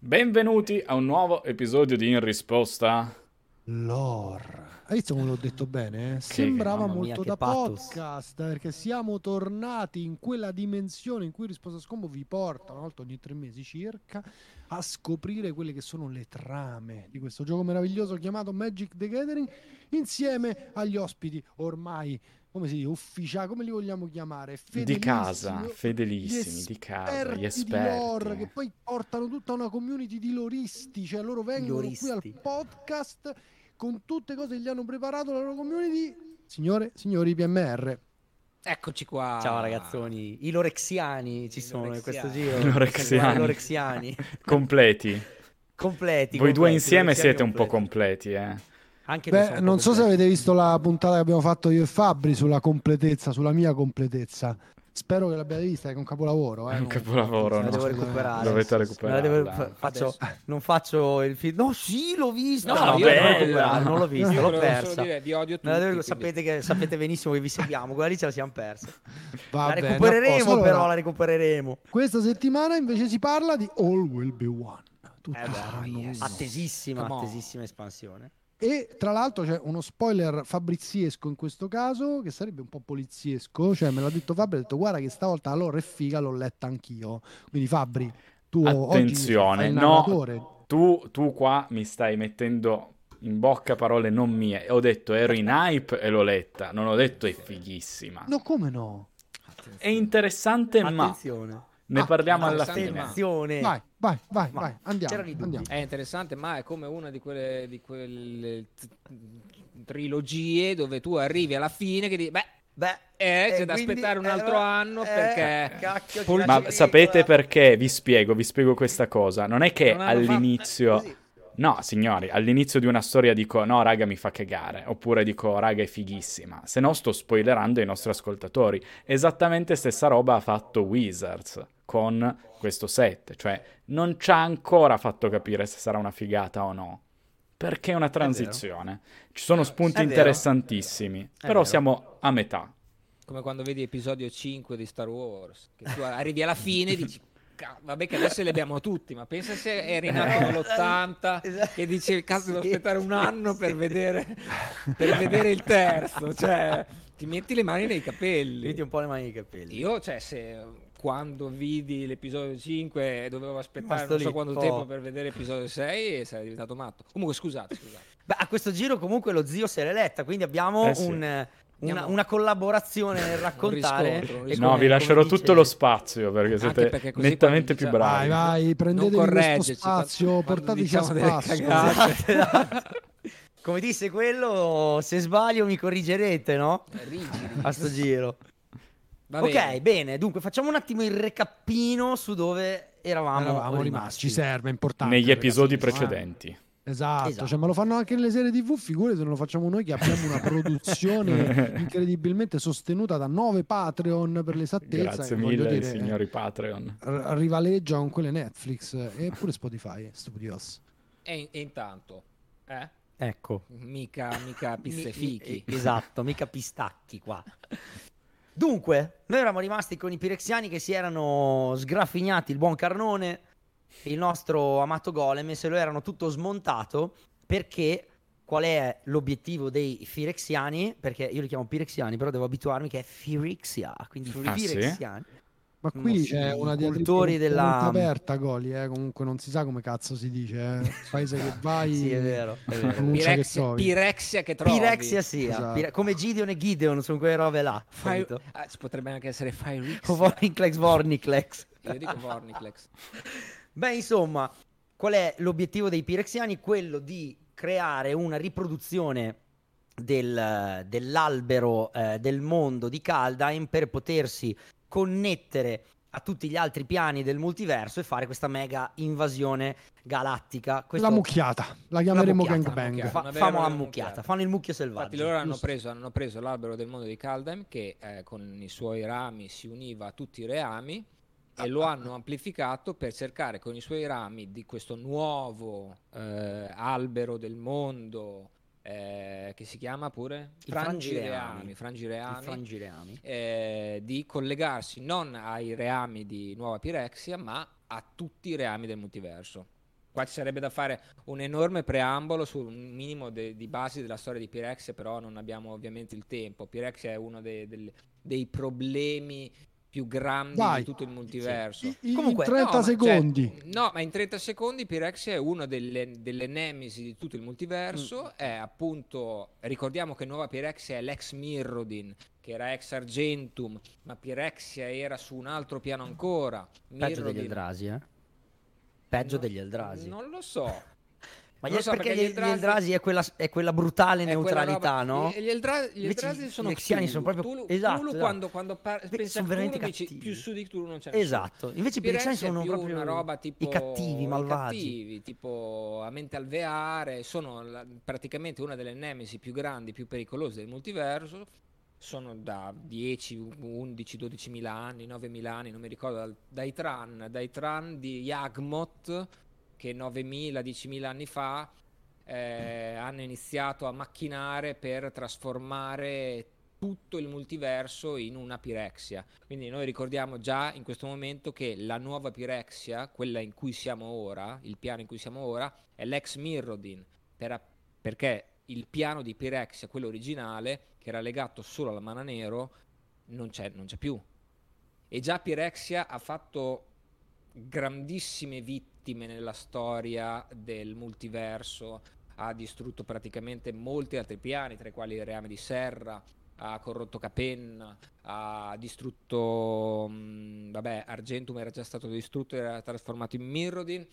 Benvenuti a un nuovo episodio di In Risposta. Lore. Hai visto come l'ho detto bene? eh? Sembrava mia, molto da pathos. podcast perché siamo tornati in quella dimensione in cui Risposta Scombo vi porta una volta ogni tre mesi circa a scoprire quelle che sono le trame di questo gioco meraviglioso chiamato Magic the Gathering insieme agli ospiti ormai come si dice ufficiali come li vogliamo chiamare Di casa, fedelissimi, di casa, gli esperti di lore, che poi portano tutta una community di loristi, cioè loro vengono qui al Loristi. podcast con tutte cose che gli hanno preparato la loro community. Signore, signori PMR, Eccoci qua. Ciao ragazzoni, i lorexiani ci I sono in questo lorexiani. giro. Lorexiani. I lorexiani. Completi. completi. Voi due completi, insieme lorexiani siete un po' completi. completi, eh. Beh, non so se avete visto la puntata che abbiamo fatto io e Fabri sulla completezza, sulla mia completezza. Spero che l'abbiate vista, è un capolavoro. Eh, È un non- capolavoro, La no? devo assolutamente. recuperare. Dovete la devo- fa- faccio- non faccio il film. No, sì, l'ho visto. No, No, la devo bella. recuperare, non l'ho visto, l'ho persa. dire, vi odio tutti. La devo- sapete, che, sapete benissimo che vi seguiamo, quella lì ce la siamo persa. Va la bene, recupereremo. Allora, però la recupereremo. Questa settimana invece si parla di All Will Be One. Tutti Eh beh, yes. Attesissima, attesissima espansione. E tra l'altro c'è uno spoiler fabriziesco in questo caso, che sarebbe un po' poliziesco, cioè me l'ha detto Fabri, ha detto guarda che stavolta allora è figa, l'ho letta anch'io. Quindi Fabri, tu Attenzione, no. Tu, tu qua mi stai mettendo in bocca parole non mie. Ho detto ero in hype e l'ho letta. Non ho detto è fighissima. No, come no? È interessante, ma Attenzione. ne Ah, parliamo alla fine. ma- Attenzione. Vai, vai, vai, Ma vai, andiamo, c'erano i dubbi. andiamo. È interessante, ma è come una di quelle, di quelle t- trilogie dove tu arrivi alla fine che dici, beh, Beh, eh, c'è eh, da aspettare un eh, altro anno eh, perché... cacchio, Pol- Ma sapete perché? Vi spiego, vi spiego questa cosa. Non è che Non hanno fatto- all'inizio... No, signori, all'inizio di una storia dico no, raga, mi fa cagare, oppure dico raga, è fighissima. Se no sto spoilerando ai nostri ascoltatori. Esattamente stessa roba ha fatto Wizards con questo set, cioè non ci ha ancora fatto capire se sarà una figata o no. Perché è una transizione. Ci sono spunti È interessantissimi, però siamo a metà. Come quando vedi episodio 5 di Star Wars, che tu arrivi alla fine e dici, "Ca- vabbè che adesso li abbiamo tutti, ma pensa se eri nato nell'80 Esatto. e dici, cazzo devo Sì, aspettare un anno per sì. vedere, per vedere il terzo, cioè ti metti le mani nei capelli. Metti un po' le mani nei capelli. Io, cioè, se quando vidi l'episodio 5 dovevo aspettare non so quanto oh. tempo per vedere l'episodio 6 e sarei diventato matto. Comunque, scusate, scusate. Beh, a questo giro comunque lo zio se l'è letta, quindi abbiamo Eh sì. un- una, una collaborazione nel raccontare. riscontro, un riscontro. No, come- vi lascerò dice- tutto lo spazio perché siete perché nettamente più bravi. Vai, vai, prendetevi Non questo spazio, quando- portateci a diciamo spazio. cagate. Esatto. Come disse quello, se sbaglio mi corrigerete, no? Rigidi. A sto giro. Va ok, bene. bene. dunque facciamo un attimo il recappino su dove eravamo, Eravamo rimasti, rimasti. ci serve, è importante. Negli episodi ragazzi, precedenti. Esatto, Esatto. Cioè, ma lo fanno anche nelle serie TV, figure se non lo facciamo noi che abbiamo una produzione incredibilmente sostenuta da nove Patreon per l'esattezza. Grazie che mille, dire, signori Patreon. r- rivaleggia con quelle Netflix e pure Spotify, Studios. E, e intanto, eh? Ecco. Mica, mica pizze Mi- fichi. mi- Esatto, mica pistacchi qua. Dunque, noi eravamo rimasti con i pirexiani che si erano sgraffignati il buon Carnone il nostro amato Golem e se lo erano tutto smontato perché qual è l'obiettivo dei firexiani? Perché io li chiamo pirexiani, però devo abituarmi che è firixia, quindi Ah, sì? firexiani. Ma qui c'è sì, una cultori della- aperta, Goli, eh? comunque non si sa come cazzo si dice. Eh? Paese che vai, Sì, è vero, è vero. pronuncia che Pirexia, trovi. pirexia che trovi. Pirexia sia, Esatto. pire- come Gideon e Gideon sono quelle robe là. Fai- capito? ah, potrebbe anche essere Firexia. O Vorniclex Vorniclex. Io dico Vorniclex. Beh, insomma, qual è l'obiettivo dei pirexiani? Quello di creare una riproduzione del- dell'albero eh, del mondo di Kaldheim per potersi connettere a tutti gli altri piani del multiverso e fare questa mega invasione galattica. Questo- La mucchiata, la chiameremo mucchiata, gangbang. la Fa- Una vera famo la mucchiata, mucchiata. fanno il mucchio selvaggio. Infatti loro hanno preso, hanno preso l'albero del mondo di Kaldheim che eh, con i suoi rami si univa a tutti i reami e lo hanno amplificato per cercare con i suoi rami di questo nuovo eh, albero del mondo eh, che si chiama pure I frangireami, frangireami. frangireami, eh, di collegarsi non ai reami di Nuova Pirexia ma a tutti i reami del multiverso. qua ci sarebbe da fare un enorme preambolo su un minimo de- di basi della storia di Pirexia, però non abbiamo ovviamente il tempo. Pirexia è uno dei, dei, dei problemi più grandi Vai. di tutto il multiverso. I- i- Comunque, in 30 No, ma- secondi. cioè, no, ma in 30 secondi Pirexia è una delle, delle nemesi di tutto il multiverso. Mm. È appunto, ricordiamo che nuova Pirexia è l'ex Mirrodin, che era ex Argentum, ma Pirexia era su un altro piano ancora. Peggio degli Mirrodin- Eldrasi, eh? Peggio No, degli Eldrasi. Non lo so. Ma so, perché, perché gli, gli gli Eldrazi- Eldrasi è quella, è quella brutale È quella neutralità, roba- no? Gli, gli Eldra- gli Invece Eldrazi i sono Cthulhu. sono proprio- Cthulhu- esatto, Cthulhu esatto. quando, quando par- Beh, pensi a sono Cthulhu veramente dici cattivi. più su di Cthulhu non c'è nessuno. Esatto. Invece i Pirexia Phyrexiani sono proprio una roba tipo i cattivi, i i malvagi. cattivi, tipo a mente alveare, sono la- praticamente una delle nemesi più grandi, più pericolose del multiverso. Sono da 10, 11, 12 mila anni, 9 mila anni, non mi ricordo, dai Tran, dai Tran di Yagmoth che 9.000, 10.000 anni fa eh, hanno iniziato a macchinare per trasformare tutto il multiverso in una Pirexia. Quindi noi ricordiamo già in questo momento che la nuova Pirexia, quella in cui siamo ora, il piano in cui siamo ora, è l'ex Mirrodin, per- perché il piano di Pirexia, quello originale, che era legato solo alla mana nero, non c'è, non c'è più. E già Pirexia ha fatto grandissime vittime nella storia del multiverso, ha distrutto praticamente molti altri piani, tra i quali il reame di Serra, ha corrotto Capenna, ha distrutto, mh, vabbè, Argentum era già stato distrutto, era trasformato in Mirrodin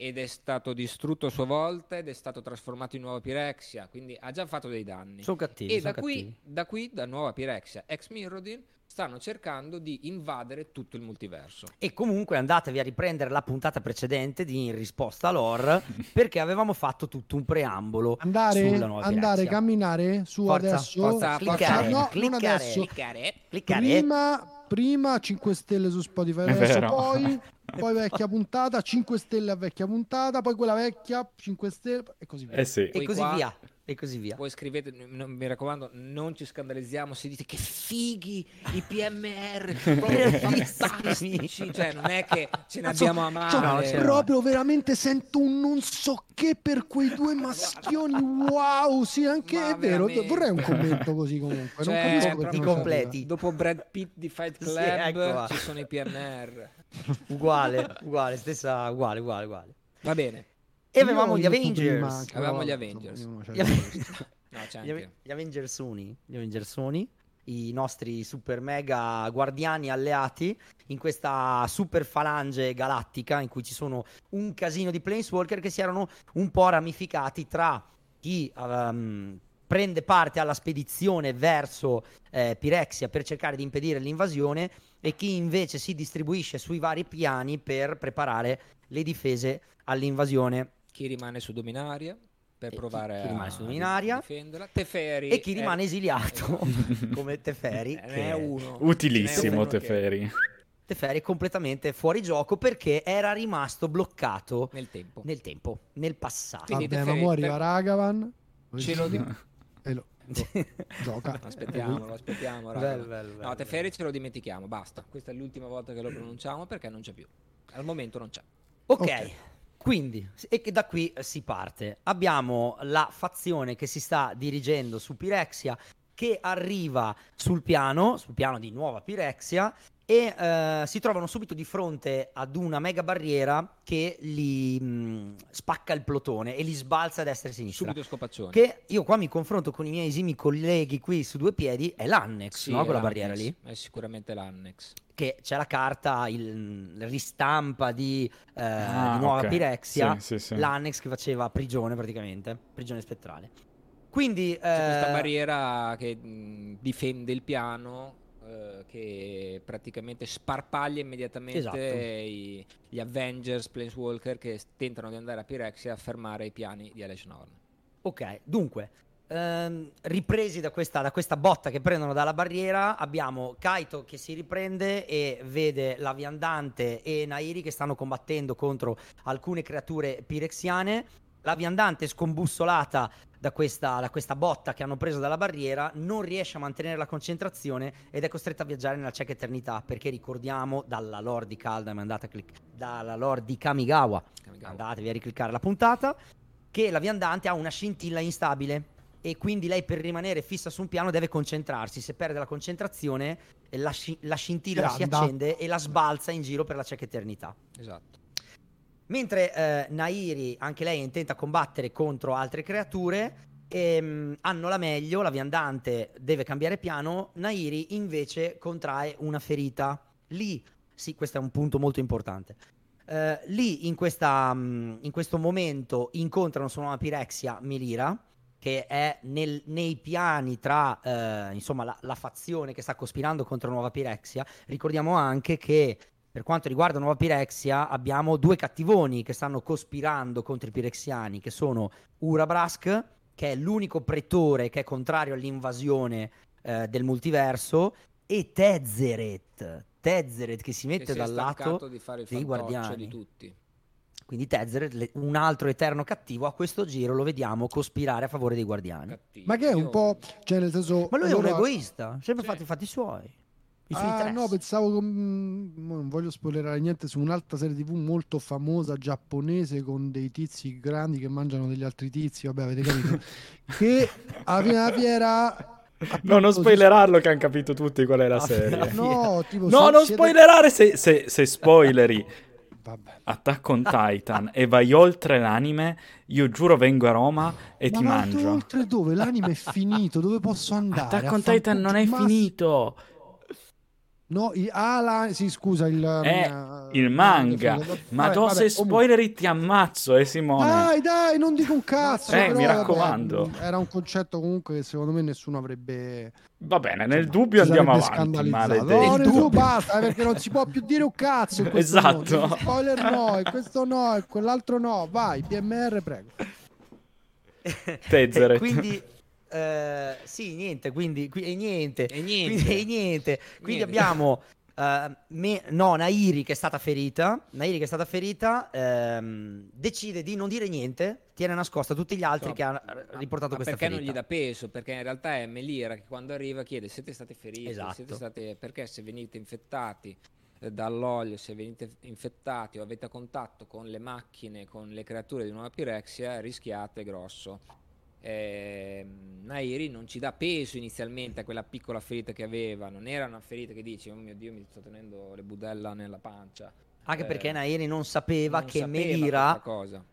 ed è stato distrutto a sua volta ed è stato trasformato in nuova Pirexia, quindi ha già fatto dei danni. Sono cattivi. E sono da qui, cattivi. da qui, da nuova Pirexia, ex Mirrodin, stanno cercando di invadere tutto il multiverso. E comunque andatevi a riprendere la puntata precedente di In risposta a lore perché avevamo fatto tutto un preambolo Andare, sulla nuova andare, camminare su Forza, adesso. forza, cliccare, no, cliccare. adesso. Cliccare. Cliccare. Prima, prima 5 stelle su Spotify, adesso poi, poi vecchia puntata, 5 stelle a vecchia puntata, poi quella vecchia, 5 stelle e così via. Eh sì. E Poi così qua- via. E così via. Voi scrivete, mi raccomando, non ci scandalizziamo se dite che fighi i PMR, proprio fantastici. Cioè, non è che ce ne abbiamo a cioè, male. c'è- proprio veramente sento un non so che per quei due maschioni. Wow, sì, anche Ma è vero. veramente. Vorrei un commento così comunque. non Cioè, non completi. Dopo Brad Pitt di Fight Sì, Club ecco qua. ci sono i PMR. Uguale, uguale, stessa, uguale, uguale, uguale. Va bene. E avevamo gli prima Avengers. anche, Avevamo però, gli Avengers. Gli il Ave- gusto. No, c'è Gli, anche. Ave- gli Avengersoni, gli Avengersoni, i nostri super mega guardiani alleati in questa super falange galattica in cui ci sono un casino di planeswalker che si erano un po' ramificati tra chi ehm, prende parte alla spedizione verso eh, Pirexia per cercare di impedire l'invasione e chi invece si distribuisce sui vari piani per preparare le difese all'invasione Chi rimane su Dominaria per E chi- provare chi rimane a su Dominaria. difenderla. Teferi e chi è- rimane esiliato Esatto. come Teferi Eh, che è uno. Utilissimo n'è uno che- Teferi. Teferi è completamente fuori gioco perché era rimasto bloccato Nel tempo. nel tempo, nel passato. Quindi Vabbè, ma Teferi- mo arriva per- Ragavan. Ce lo di- E lo gioca. Aspettiamolo, aspettiamo. raga. Bello, bello, bello, no, Teferi ce lo dimentichiamo, basta. Questa è l'ultima volta che lo pronunciamo perché non c'è più. Al momento non c'è. ok, Ok. Quindi e da qui eh, si parte. Abbiamo la fazione che si sta dirigendo su Pirexia che arriva sul piano, sul piano di nuova Pirexia e eh, si trovano subito di fronte ad una mega barriera che li mh, spacca il plotone e li sbalza a destra e a sinistra. Subito scopaccioni. Che io qua mi confronto con i miei esimi colleghi qui su due piedi, è l'Annex, Sì, no? Quella l'Annex. barriera lì. È sicuramente l'Annex. Che c'è la carta, il, la ristampa di, eh, Ah, di nuova ok. Pirexia, Sì, sì, sì. l'Annex che faceva prigione praticamente, prigione spettrale. Quindi... C'è questa eh, barriera che mh, difende il piano, eh, che praticamente sparpaglia immediatamente Esatto. i- gli Avengers, Planeswalker che tentano di andare a Pirexia a fermare i piani di Alex Norn. Ok, dunque, ehm, ripresi da questa, da questa botta che prendono dalla barriera, abbiamo Kaito che si riprende e vede la viandante e Nairi che stanno combattendo contro alcune creature pirexiane. La viandante scombussolata da questa, da questa, botta che hanno preso dalla barriera non riesce a mantenere la concentrazione ed è costretta a viaggiare nella cieca eternità perché ricordiamo dalla lore di Kaldheim andate a clic- dalla lore di Kamigawa, Kamigawa. Andatevi a ricliccare la puntata che la viandante ha una scintilla instabile e quindi lei per rimanere fissa su un piano deve concentrarsi se perde la concentrazione la, sci- la scintilla si accende e la sbalza in giro per la cieca eternità esatto Mentre eh, Nairi, anche lei è intenta a combattere contro altre creature, ehm, hanno la meglio, la viandante deve cambiare piano, Nairi invece contrae una ferita. Lì, sì, questo è un punto molto importante. Uh, lì in, questa, um, in, questo momento incontrano su una Pirexia Melira, che è nel, nei piani tra uh, insomma, la, la, fazione che sta cospirando contro Nuova Pirexia. Ricordiamo anche che per quanto riguarda Nuova Pirexia, abbiamo due cattivoni che stanno cospirando contro i pirexiani, che sono Urabrask, che è l'unico pretore che è contrario all'invasione eh, del multiverso, e Tezzeret, Tezzeret che si mette che dal lato di fare il dei guardiani. di tutti. Quindi Tezzeret, un altro eterno cattivo, a questo giro lo vediamo cospirare a favore dei guardiani. Cattivo. Ma che è un po', cioè nel senso... Ma lui è un egoista, sempre sì. fatto i fatti suoi. I suoi ah, no, pensavo che, mm, non voglio spoilerare niente su un'altra serie TV molto famosa giapponese con dei tizi grandi che mangiano degli altri tizi, vabbè, avete capito. che alla fiera No, non spoilerarlo che hanno capito tutti qual è la serie. No, tipo, no non spoilerare se, se, se spoileri. Vabbè. Attack on Titan e vai oltre l'anime, io giuro vengo a Roma e ma ti mangio. oltre dove? L'anime è finito, dove posso andare? Attack on Titan non è ma... finito. No, i, ah, la, sì, scusa, il, è uh, il manga. Ma vabbè, tu vabbè, se spoileri ti ammazzo, eh Simone. Dai, dai, non dico un cazzo. Eh, mi raccomando. Vabbè, era un concetto comunque che secondo me nessuno avrebbe... Va bene, nel Insomma, dubbio andiamo avanti, maledetto. No, nel dubbio basta, eh, perché non si può più dire un cazzo. esatto. Mondo. Spoiler no, e questo no, e quell'altro no. Vai, PMR, prego. Tezzeret. quindi Uh, sì, niente, quindi, qui, e niente, e niente. Quindi, e niente. quindi niente. abbiamo uh, me, no, Nairi che è stata ferita, Nairi che è stata ferita, um, decide di non dire niente, tiene nascosta tutti gli altri no, che hanno riportato questa perché ferita. non gli dà peso? Perché in realtà è Melira che quando arriva chiede siete stati feriti, esatto. siete state... perché se venite infettati eh, dall'olio, se venite infettati o avete contatto con le macchine, con le creature di nuova Pirexia, rischiate grosso eh, Nairi non ci dà peso inizialmente a quella piccola ferita che aveva, non era una ferita che dici, oh mio Dio, mi sto tenendo le budella nella pancia. Anche eh, perché Nairi non sapeva non che sapeva Melira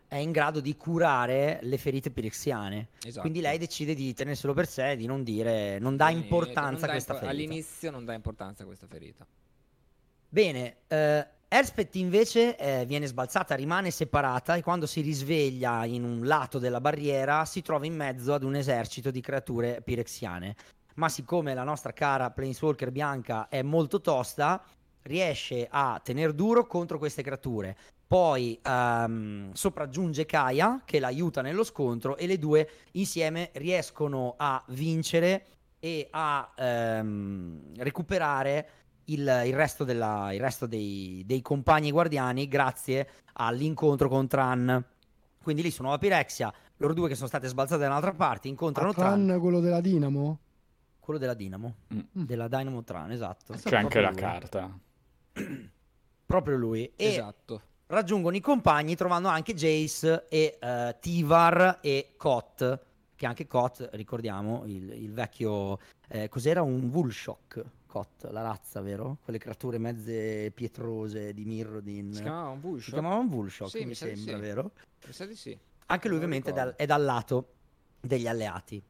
è in grado di curare le ferite pirexiane. Esatto. Quindi lei decide di tenerselo per sé, di non dire, non dà importanza a questa impo- ferita. All'inizio non dà importanza a questa ferita. Bene, eh, Elspeth invece eh, viene sbalzata, rimane separata e quando si risveglia in un lato della barriera si trova in mezzo ad un esercito di creature pirexiane. Ma siccome la nostra cara Planeswalker bianca è molto tosta, riesce a tener duro contro queste creature. Poi um, sopraggiunge Kaya che l'aiuta nello scontro e le due insieme riescono a vincere e a um, recuperare il, il resto, della, il resto dei, dei, compagni guardiani grazie all'incontro con Tran. Quindi lì su Nuova Pirexia, loro due che sono state sbalzate da un'altra parte incontrano Tran. Tran quello della Dinamo? Quello della Dinamo, mm. della Dynamo Tran, esatto. C'è anche la lui. carta. proprio lui. E esatto. raggiungono i compagni trovando anche Jace e uh, Tivar e Kot che anche Kot, ricordiamo, il, il vecchio... Eh, cos'era? Un Vulshock Kot, la razza, vero? Quelle creature mezze pietrose di Mirrodin. Si chiamava un Vulshock? Si chiamava un Vulshock, sì, mi, sembra, sì. vero? Mi sa di sì. Anche lui ovviamente dal, è dal lato degli alleati.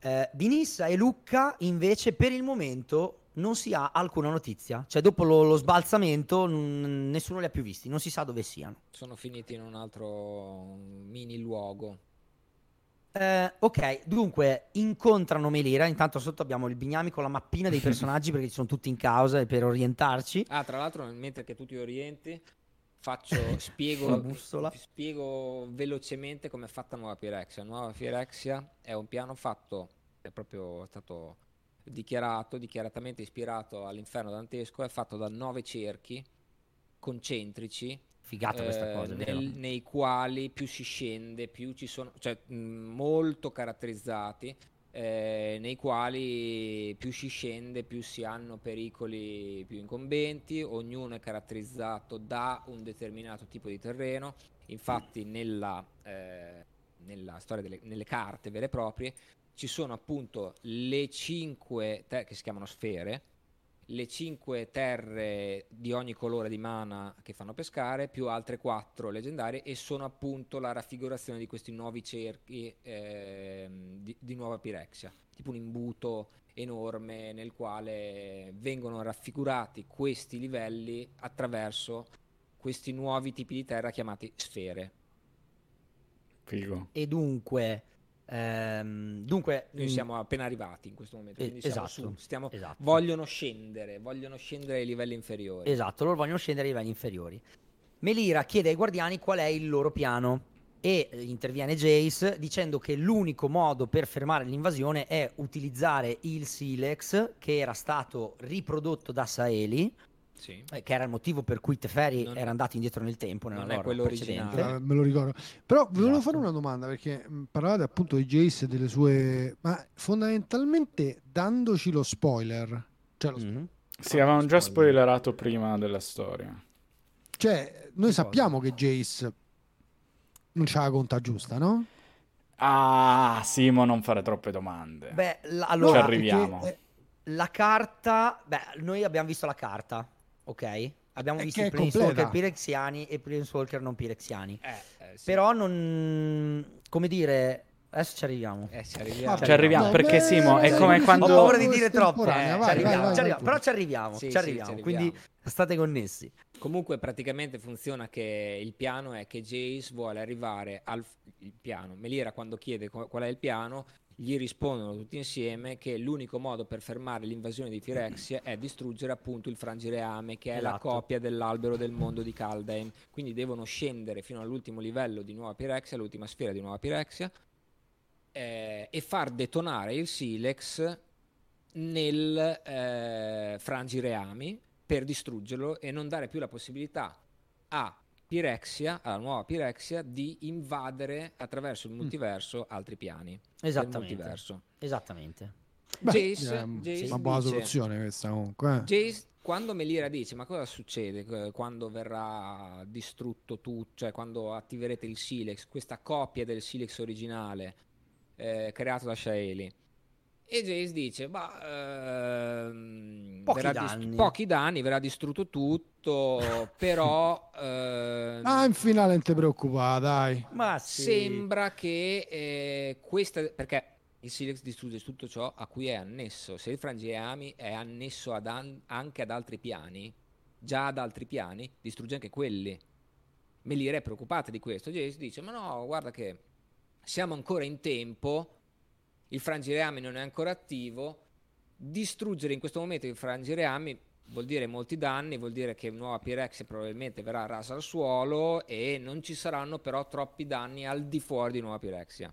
Eh, Binissa e Lucca invece per il momento non si ha alcuna notizia. Cioè, dopo lo, lo sbalzamento, n- nessuno li ha più visti. Non si sa dove siano. Sono finiti in un altro mini luogo. Eh, ok, dunque incontrano Melira. Intanto sotto abbiamo il Bignami con la mappina dei personaggi perché ci sono tutti in causa per orientarci. Ah, tra l'altro, mentre che tu ti orienti, faccio, spiego, spiego velocemente come è fatta Nuova Pirexia. Nuova Pirexia è un piano fatto, è proprio stato dichiarato, dichiaratamente ispirato all'inferno dantesco, è fatto da nove cerchi concentrici figata questa eh, cosa, è vero. nel- nei quali più si scende, più ci sono, cioè mh, molto caratterizzati, eh, nei quali più si scende, più si hanno pericoli più incombenti, ognuno è caratterizzato da un determinato tipo di terreno. Infatti, nella, eh, nella storia delle nelle carte vere e proprie ci sono appunto le cinque te- che si chiamano sfere le cinque terre di ogni colore di mana che fanno pescare, più altre quattro leggendarie, e sono appunto la raffigurazione di questi nuovi cerchi ehm, di, di nuova Pirexia, tipo un imbuto enorme nel quale vengono raffigurati questi livelli attraverso questi nuovi tipi di terra chiamati sfere. Figo. E dunque, ehm, dunque Noi mm, siamo appena arrivati in questo momento, Eh, quindi siamo esatto, su, stiamo- esatto. vogliono scendere, vogliono scendere ai livelli inferiori. Esatto, loro vogliono scendere ai livelli inferiori. Melira chiede ai guardiani qual è il loro piano e eh, interviene Jace dicendo che l'unico modo per fermare l'invasione è utilizzare il Silex che era stato riprodotto da Saeli, Sì. eh, che era il motivo per cui Teferi Non- era andato indietro nel tempo nella non è quello precedente. originale. Eh, me lo ricordo. Però vi volevo Esatto. fare una domanda perché mh, parlate appunto di Jace e delle sue. Ma fondamentalmente dandoci lo spoiler. Cioè, lo- Mhm. Sì, avevamo già spoilerato prima della storia. cioè, noi sappiamo che Jace non c'ha la conta giusta, no? Ah, Simo, non fare troppe domande. Beh, l- Ci allora, arriviamo. perché, la carta, beh, noi abbiamo visto la carta, ok? Abbiamo E visto che i è Planeswalker pirexiani e Planeswalker non pirexiani. Eh, eh, sì. Però non... come dire... Adesso ci arriviamo. Eh, ci arriviamo. Ci arriviamo, No, perché beh, Simo, è come quando- Ho paura di dire troppo. eh, vai, ci arriviamo, vai, vai, ci arriviamo. vai Però ci arriviamo, Sì, ci sì, arriviamo. ci Quindi arriviamo. state connessi. Comunque praticamente funziona che il piano è che Jace vuole arrivare al il piano. Melira quando chiede qu- qual è il piano, gli rispondono tutti insieme che l'unico modo per fermare l'invasione di Firexia è distruggere appunto il Frangireame, che è la Esatto. copia dell'albero del mondo di Kaldheim. Quindi devono scendere fino all'ultimo livello di Nuova Pirexia, l'ultima sfera di Nuova Pirexia, eh, e far detonare il Silex nel eh, Frangireami per distruggerlo e non dare più la possibilità a Pirexia, alla nuova Pirexia, di invadere attraverso il multiverso altri piani Esattamente. Esattamente. Beh, Jace- ehm, Jace una buona dice- soluzione questa comunque. eh. Jace, quando Melira dice ma cosa succede eh, quando verrà distrutto tutto, cioè quando attiverete il Silex, questa copia del Silex originale eh, creato da Shaeli? E Jace dice, ma ehm, Pochi verrà dist- danni. pochi danni, verrà distrutto tutto, però ehm, Ah, in finale non ti preoccupare, dai. Ma sì. sembra che eh, questa perché il Silex distrugge tutto ciò a cui è annesso. Se il Frangiami è annesso ad an- anche ad altri piani, già ad altri piani, distrugge anche quelli. Melira è preoccupata di questo. Jace dice: Ma no, guarda che siamo ancora in tempo. Il Frangireami non è ancora attivo. Distruggere in questo momento il Frangireami vuol dire molti danni, vuol dire che nuova Pirexia probabilmente verrà rasa al suolo e non ci saranno però troppi danni al di fuori di nuova Pirexia.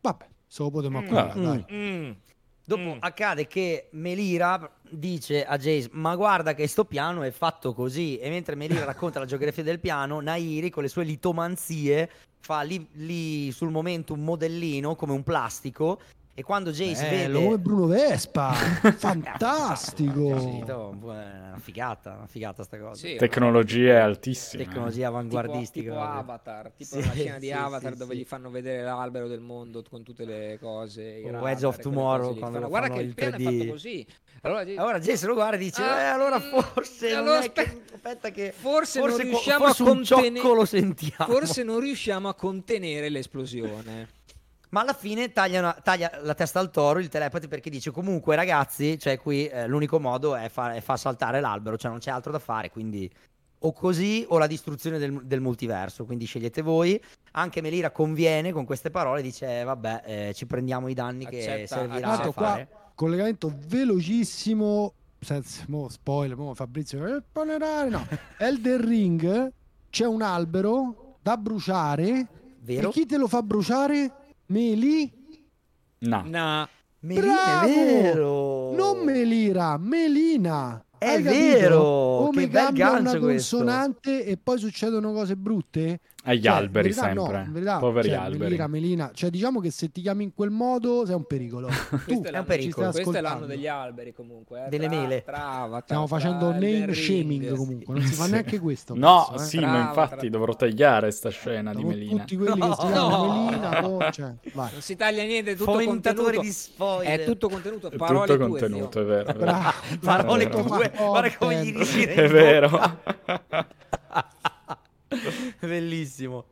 Vabbè, se lo potremmo Mm, accurare, mm. dai. Dopo Mm. accade che Melira dice a Jace: Ma guarda che sto piano è fatto così. E mentre Melira racconta la geografia del piano, Nairi con le sue litomanzie fa lì, lì sul momento un modellino come un plastico. E quando Jace Bello, vede. come Bruno Vespa. Fantastico. una figata, una figata sta cosa. Sì, Tecnologie altissime. Tecnologia tipo, avanguardistica. tipo proprio. Avatar, tipo Sì, una scena di sì, Avatar sì, dove sì. gli fanno vedere l'albero del mondo con tutte le cose. O radar Edge of Tomorrow, quando Guarda fanno che il piano è 3D." fatto così. Allora, Jace- Allora Jace lo guarda e dice: Ah, Eh, allora mm, forse. non allora è che- aspe- aspetta che. forse, non qua- riusciamo forse a contenere lo sentiamo. Forse non riusciamo a contenere l'esplosione. Ma alla fine taglia, una- taglia la testa al toro il telepati perché dice comunque ragazzi, cioè qui eh, l'unico modo è, fa- far saltare l'albero, cioè non c'è altro da fare, quindi o così o la distruzione del, del multiverso, quindi scegliete voi. Anche Melira conviene con queste parole, dice eh, vabbè eh, ci prendiamo i danni che Accetta- servirà Tra a fare. qua collegamento velocissimo senza mo spoiler, mo Fabrizio eh, no. Elden Ring c'è un albero da bruciare Vero? e chi te lo fa bruciare? Meli? No. No. Melina, Bravo! è vero! Non Melira, Melina. È Hai capito? vero, Come che bel cambia una gancio questo. consonante e poi succedono cose brutte? Agli Cioè, alberi verità no, sempre. in verità, Poveri cioè, alberi. Melira, Melina, cioè diciamo che se ti chiami in quel modo sei un pericolo. Tu Questo è, un pericolo. questo è l'anno degli alberi comunque. eh. Delle Tra- mele. Trava, stiamo facendo tra name shaming comunque, non si fa Sì. neanche questo. No, penso, eh. sì, ma Trava, infatti dovrò tagliare sta scena di Melina. Tutti quelli No, che si chiamano no. Melina, boh, cioè, vai. Non si taglia niente, è tutto contenuto. di spoiler. È tutto contenuto, parole tutto contenuto, è vero. Parole tue, guarda come gli rigiri È vero. Bellissimo.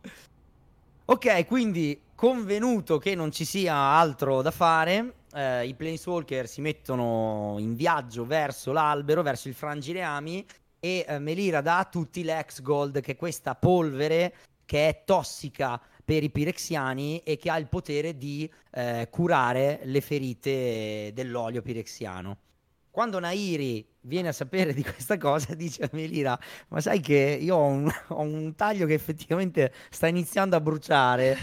Ok, quindi convenuto che non ci sia altro da fare, eh, i Planeswalker si mettono in viaggio verso l'albero, verso il Frangireami e eh, Melira dà a tutti l'ex gold, che è questa polvere che è tossica per i pirexiani e che ha il potere di eh, curare le ferite dell'olio pirexiano. Quando Nairi viene a sapere di questa cosa, dice a Melira: Ma sai che io ho un, ho un taglio che effettivamente sta iniziando a bruciare.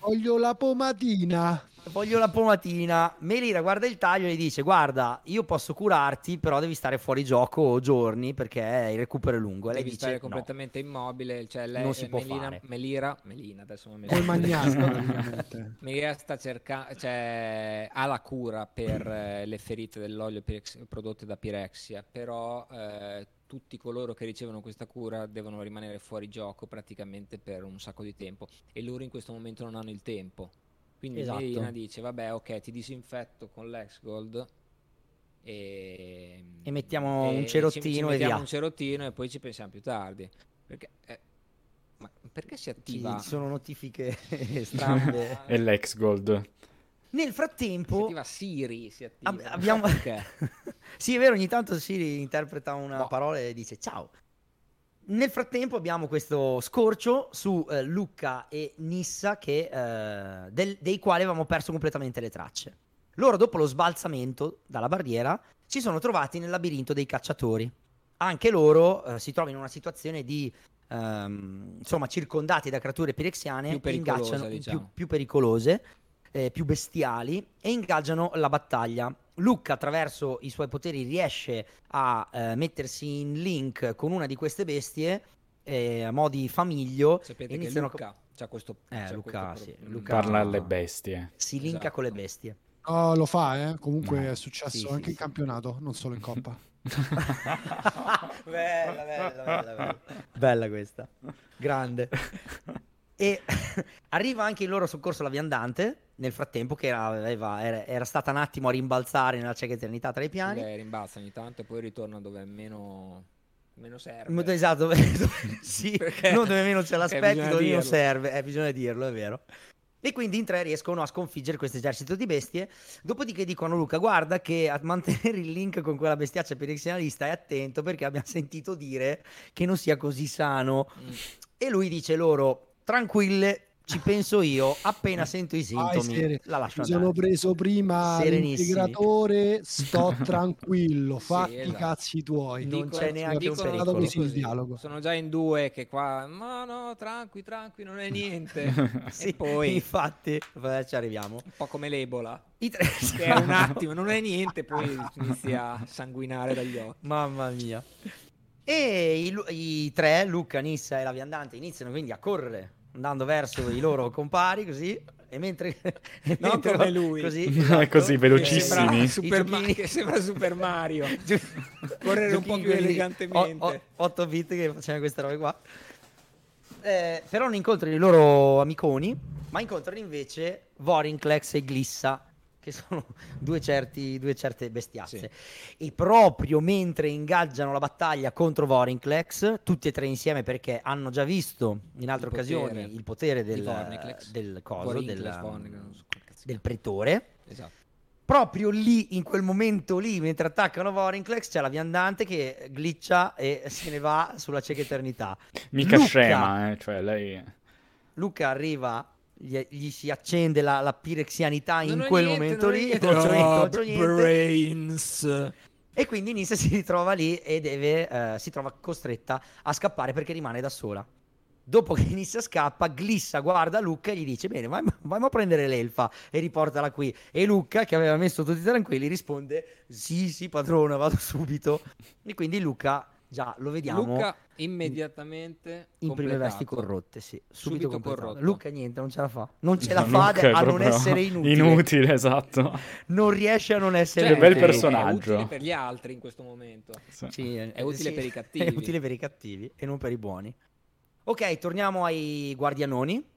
Voglio la pomatina. Voglio la pomatina. Melira guarda il taglio e gli dice: Guarda, io posso curarti, però devi stare fuori gioco giorni perché il recupero è lungo. E lei Devi dice: stare "No". completamente immobile. Cioè lei, Non si può Melina, fare. Melira, Melina, adesso non ricordo. magnasco. Melira sta cercando, cioè, ha la cura per eh, le ferite dell'olio pirex- prodotte da Pirexia, però eh, tutti coloro che ricevono questa cura devono rimanere fuori gioco praticamente per un sacco di tempo e loro in questo momento non hanno il tempo. Quindi Esatto. Melina dice, vabbè, ok, ti disinfetto con l'ex gold e, E mettiamo un ci- cerottino ci e mettiamo via. un cerottino e poi ci pensiamo più tardi. Perché, eh, ma perché si Ci attiva? ci sono notifiche strambe. E l'ex gold. Nel Si frattempo, attiva Siri, si attiva. ab- abbiamo. perché. sì, è vero, ogni tanto Siri interpreta una Boh. parola e dice ciao. Nel frattempo abbiamo questo scorcio su eh, Lucca e Nissa che, eh, del- dei quali avevamo perso completamente le tracce. Loro dopo lo sbalzamento dalla barriera si sono trovati nel labirinto dei cacciatori. Anche loro eh, si trovano in una situazione di ehm, insomma circondati da creature pirexiane Più diciamo. più, più pericolose, eh, più bestiali e ingaggiano la battaglia. Luca attraverso i suoi poteri riesce a eh, mettersi in link con una di queste bestie eh, a mo' di famiglio Sapete che iniziano Luca c'ha questo Eh, c'ha Luca, questo sì, Luca- Parla alle bestie. si linka Esatto. con le bestie. No, lo fa, eh. Comunque No. è successo Sì, anche sì, in sì. campionato, non solo in coppa. bella, bella, bella, bella. Bella questa. Grande. E arriva anche il loro soccorso la viandante nel frattempo che era, aveva- era, era stata un attimo a rimbalzare nella cieca eternità tra i piani. Le rimbalza ogni tanto e poi ritorna dove meno, meno serve. Esatto, dove- dove- sì, Perché- non dove meno ce l'aspetti, dove meno dirlo. serve, eh, bisogna dirlo, è vero. E quindi in tre riescono a sconfiggere questo esercito di bestie. Dopodiché dicono Luca: Guarda che a mantenere il link con quella bestiaccia pirexianalista, stai attento perché abbiamo sentito dire che non sia così sano. Mm. E lui dice loro: Tranquille, ci penso io. Appena sento i sintomi, Sere. la lascio Mi sono preso prima l'integratore, sto tranquillo, Sì, fatti i esatto. cazzi tuoi. Non c'è neanche un pericolo. Così il dialogo. Sono già in due che qua, ma no, tranqui, tranqui, non è niente. Sì, e poi, infatti, eh, ci arriviamo. un po' come l'Ebola, I tre... che è un attimo, non è niente, poi inizia a sanguinare dagli occhi. Mamma mia. E i, i tre, Luca, Nissa e la viandante, iniziano quindi a correre, andando verso i loro compari, così. E mentre... e Non mentre- come lui. Così, Così, esatto. Che velocissimi. sembra Super, Ma- che sembra Super Mario. Correre un po' più quelli- elegantemente. o- o- 8 bit che facciamo queste robe qua. Eh, però non incontrano i loro amiconi, ma incontrano invece Vorinclex e Glissa, che sono due, certi, due certe bestiazze. E proprio mentre ingaggiano la battaglia contro Vorinclex, tutti e tre insieme perché hanno già visto in altre Il occasioni potere il potere del, del coso, Vorinclex, del, Vorniclex, non so del pretore. Esatto. Proprio lì, in quel momento lì, mentre attaccano Vorinclex, c'è la viandante che glitcha e se ne va sulla cieca eternità. Mica Luca- scema, eh. Cioè, lei... Luca arriva, gli, gli si accende la, la pirexianità in Non ho quel niente, momento lì, niente. non niente, non Oh, c'ho niente. Brains. e quindi Nissa si ritrova lì e deve, eh, si trova costretta a scappare perché rimane da sola. Dopo che inizia scappa, Glissa guarda Luca e gli dice: Bene, vai, vai a prendere l'elfa e riportala qui. E Luca, che aveva messo tutti tranquilli, risponde: Sì, sì, padrona, vado subito. E quindi Luca, già lo vediamo. Luca immediatamente in prime vesti corrotte, sì, subito, Subito corrotto. Luca niente, non ce la fa. Non ce la No, fa Luca a non essere inutile. Inutile, esatto. Non riesce a non essere Cioè, bel personaggio. È utile per gli altri in questo momento. Sì. Sì, È utile per i cattivi. È utile per i cattivi e non per i buoni. Ok, torniamo ai guardianoni.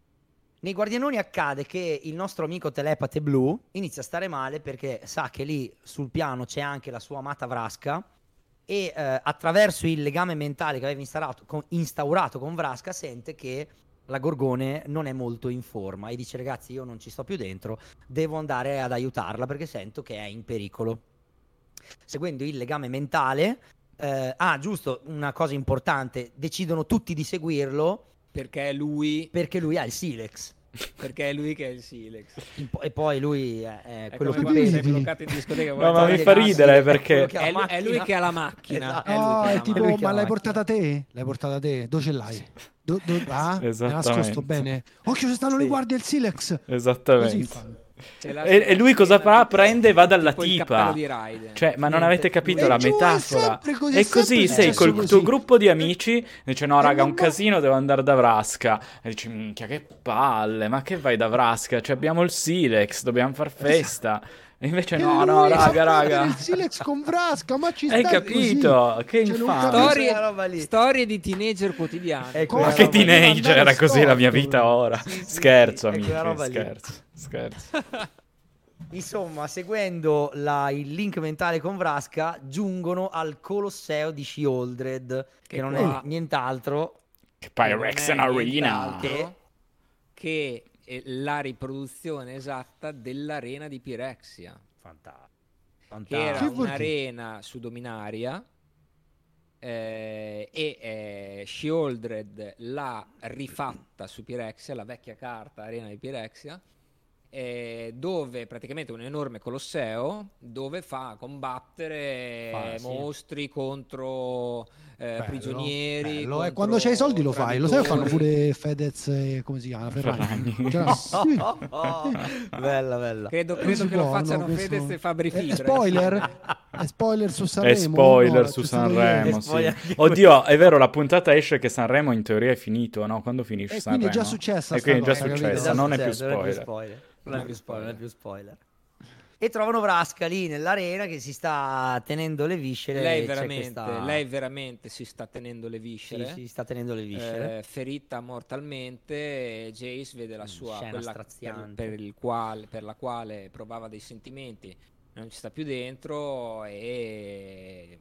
Nei guardianoni accade che il nostro amico telepate blu inizia a stare male perché sa che lì sul piano c'è anche la sua amata Vrasca e eh, attraverso il legame mentale che aveva instaurato con, instaurato con Vrasca sente che la Gorgone non è molto in forma e dice ragazzi io non ci sto più dentro, devo andare ad aiutarla perché sento che è in pericolo. Seguendo il legame mentale, eh, ah giusto, una cosa importante, decidono tutti di seguirlo Perché lui, perché lui ha il Silex. Perché è lui che è il Silex. Po- E poi lui è, è È quello più quando sei bloccato in discoteca. No, ma mi fa ridere perché- che È lui, è lui che ha la macchina. Esatto. È No, che è la tipo, che ma l'hai macchina. portata te? L'hai portata te? Dove ce l'hai? Do, do, ah? Nascosto bene. Occhio, ci stanno Sì. le guardie del Silex. Così Esattamente. L'ha E, e lui cosa fa? Prende e va dalla tipa. Cioè, ma non avete capito E la metafora? così, è E così sei col così. tuo gruppo di amici, dice no E raga, un casino, devo andare da Vrasca. E dici minchia che palle, ma che vai da Vrasca? Cioè abbiamo il Silex, dobbiamo far festa. E invece no, E no, lui raga, raga. Il Silex con Vrasca, ma ci Hai capito? così? Che Cioè, infame. Storie, di teenager quotidiani. Ecco, Ma che teenager, era così la mia vita ora. Sì, sì, Scherzo, sì, è amici, scherzo, scherzo. Insomma, seguendo la- il link mentale con Vrasca, giungono al Colosseo di Shieldred, che, Che non qua- è nient'altro. Che Pyrex Arena. Che è la riproduzione esatta dell'arena di Pirexia. Fantastico. Che era Che dire? un'arena su Dominaria. eh, e eh, Shieldred l'ha rifatta su Pirexia, la vecchia carta arena di Pirexia. eh, dove praticamente un enorme colosseo dove fa combattere Fa, sì. mostri contro eh, Bello, prigionieri. bello, eh, contro quando c'hai i soldi lo fai, lo sai che fanno pure Fedez e come si chiama? Ferragni. Ferragni. Cioè, sì. Oh, bella, bella. Credo, credo che lo può, facciano no, questo- Fedez e Fabri Fibra. spoiler? È spoiler su Sanremo? È spoiler No, su Sanremo, sì. Oddio, è vero, la puntata esce che Sanremo in teoria è finito, no? Quando finisce Sanremo? quindi è già successa E quindi è già successa, non è più Esatto, Non è più spoiler. Non è più spoiler, non è più spoiler. E trovano Vrasca lì nell'arena che si sta tenendo le viscere. Lei c'è veramente, questa- lei veramente si sta tenendo le sì, viscere. si sta tenendo le viscere. eh, ferita mortalmente, e Jace vede la sua Scena quella per, straziante. per il quale, per la quale provava dei sentimenti, non ci sta più dentro e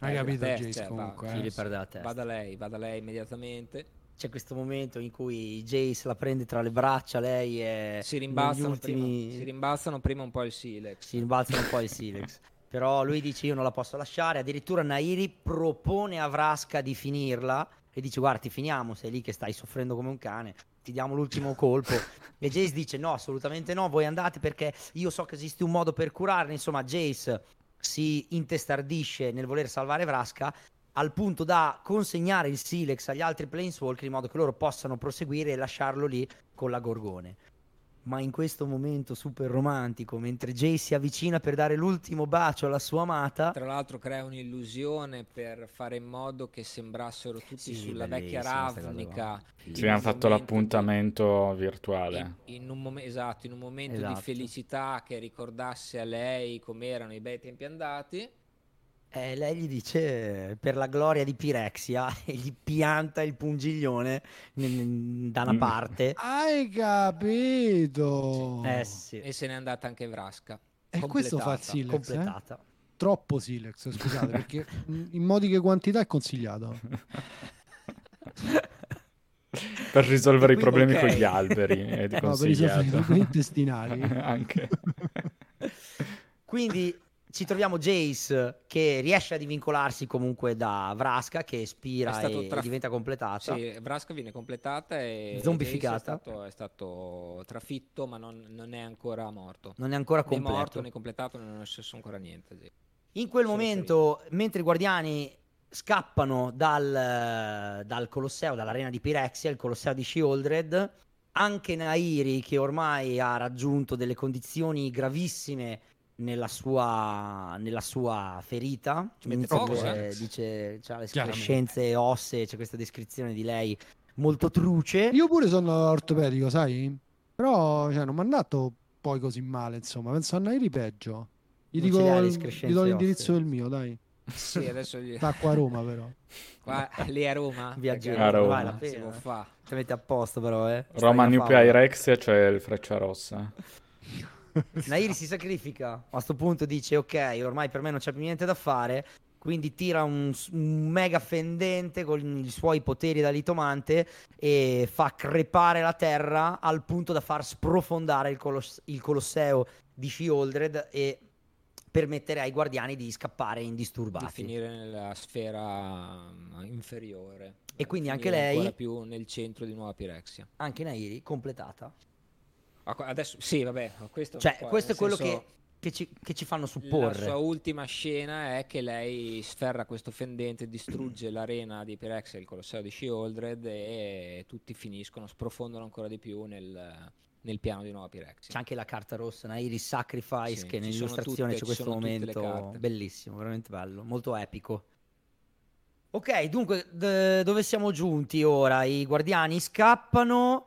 Hai capito, testa, Jace, va- comunque, eh? Testa. va da lei, va da lei immediatamente. C'è questo momento in cui Jace la prende tra le braccia, lei è Si rimbalzano, ultimi... prima, si rimbalzano prima un po' il Silex. si rimbalzano un po' il Silex. Però lui dice io non la posso lasciare, addirittura Nairi propone a Vrasca di finirla e dice guarda ti finiamo, sei lì che stai soffrendo come un cane, ti diamo l'ultimo colpo. e Jace dice no, assolutamente no, voi andate perché io so che esiste un modo per curarne, insomma Jace si intestardisce nel voler salvare Vrasca al punto da consegnare il Silex agli altri Planeswalker in modo che loro possano proseguire e lasciarlo lì con la Gorgone. Ma in questo momento super romantico, mentre Jay si avvicina per dare l'ultimo bacio alla sua amata, Tra l'altro crea un'illusione per fare in modo che sembrassero tutti Sì, sulla vecchia Ravnica. in un fatto l'appuntamento di- virtuale. In, in un mom- esatto, in un momento Esatto. di felicità che ricordasse a lei com'erano i bei tempi andati. Eh, lei gli dice per la gloria di Pirexia e gli pianta il pungiglione n- da una Mm. parte. Hai capito? Eh sì, E se n'è andata anche Vrasca. E questo fa completata. Silex, eh? completata. Troppo Silex, scusate, perché in modiche quantità è consigliato. per risolvere i problemi ok. con gli alberi è No, per risolvere i consigliato. problemi intestinali. Anche. Quindi ci troviamo Jace che riesce a divincolarsi comunque da Vrasca che espira e, traf- e diventa completata. Sì, Vrasca viene completata e Zombificata. È stato, è stato trafitto, ma non, non è ancora morto. Non è ancora Né completo. morto né completato, non è successo ancora niente. sì. In quel Solo momento, mentre i guardiani scappano dal, dal Colosseo, dall'arena di Pirexia, il Colosseo di Shieldred. Anche Nairi, che ormai ha raggiunto delle condizioni gravissime nella sua, nella sua ferita, Ci mette poco, eh. dice, c'ha le screscenze ossee, c'è questa descrizione di lei molto truce. Io pure sono ortopedico, sai? Però cioè, non mi è andato poi così male, insomma. Penso a Nairi peggio. Gli dico, ha gli do l'indirizzo ossee. del mio, dai. Sì, adesso gli... Sta qua a Roma, però. qua, lì a Roma. Viaggiamo, perché A Roma. vale la Si pena. può fa. Ti metti a posto però, eh. Roma New. Pyrexia c'è il Freccia Rossa. Nairi si sacrifica. A questo punto dice: Ok, ormai per me non c'è più niente da fare. Quindi tira un, un mega fendente con i suoi poteri da litomante e fa crepare la terra al punto da far sprofondare il, colos- il Colosseo di Shieldred e permettere ai guardiani di scappare Di indisturbati. finire nella sfera mm, inferiore. E quindi anche lei- ancora più nel centro di Nuova Pirexia. Anche Nairi, completata. Adesso, sì, vabbè, questo, Cioè, qua, questo è quello senso, che, che ci, che ci fanno La supporre. sua ultima scena è che lei sferra questo fendente, distrugge l'arena di Pirexia, il Colosseo di Shieldred e tutti finiscono, sprofondano ancora di più nel, nel piano di Nuova Pirexia. C'è anche la carta rossa, Nairi Sacrifice, Sì, che nell'illustrazione c'è questo momento bellissimo, veramente bello, molto epico. Ok, dunque, d- dove siamo giunti ora? I guardiani scappano.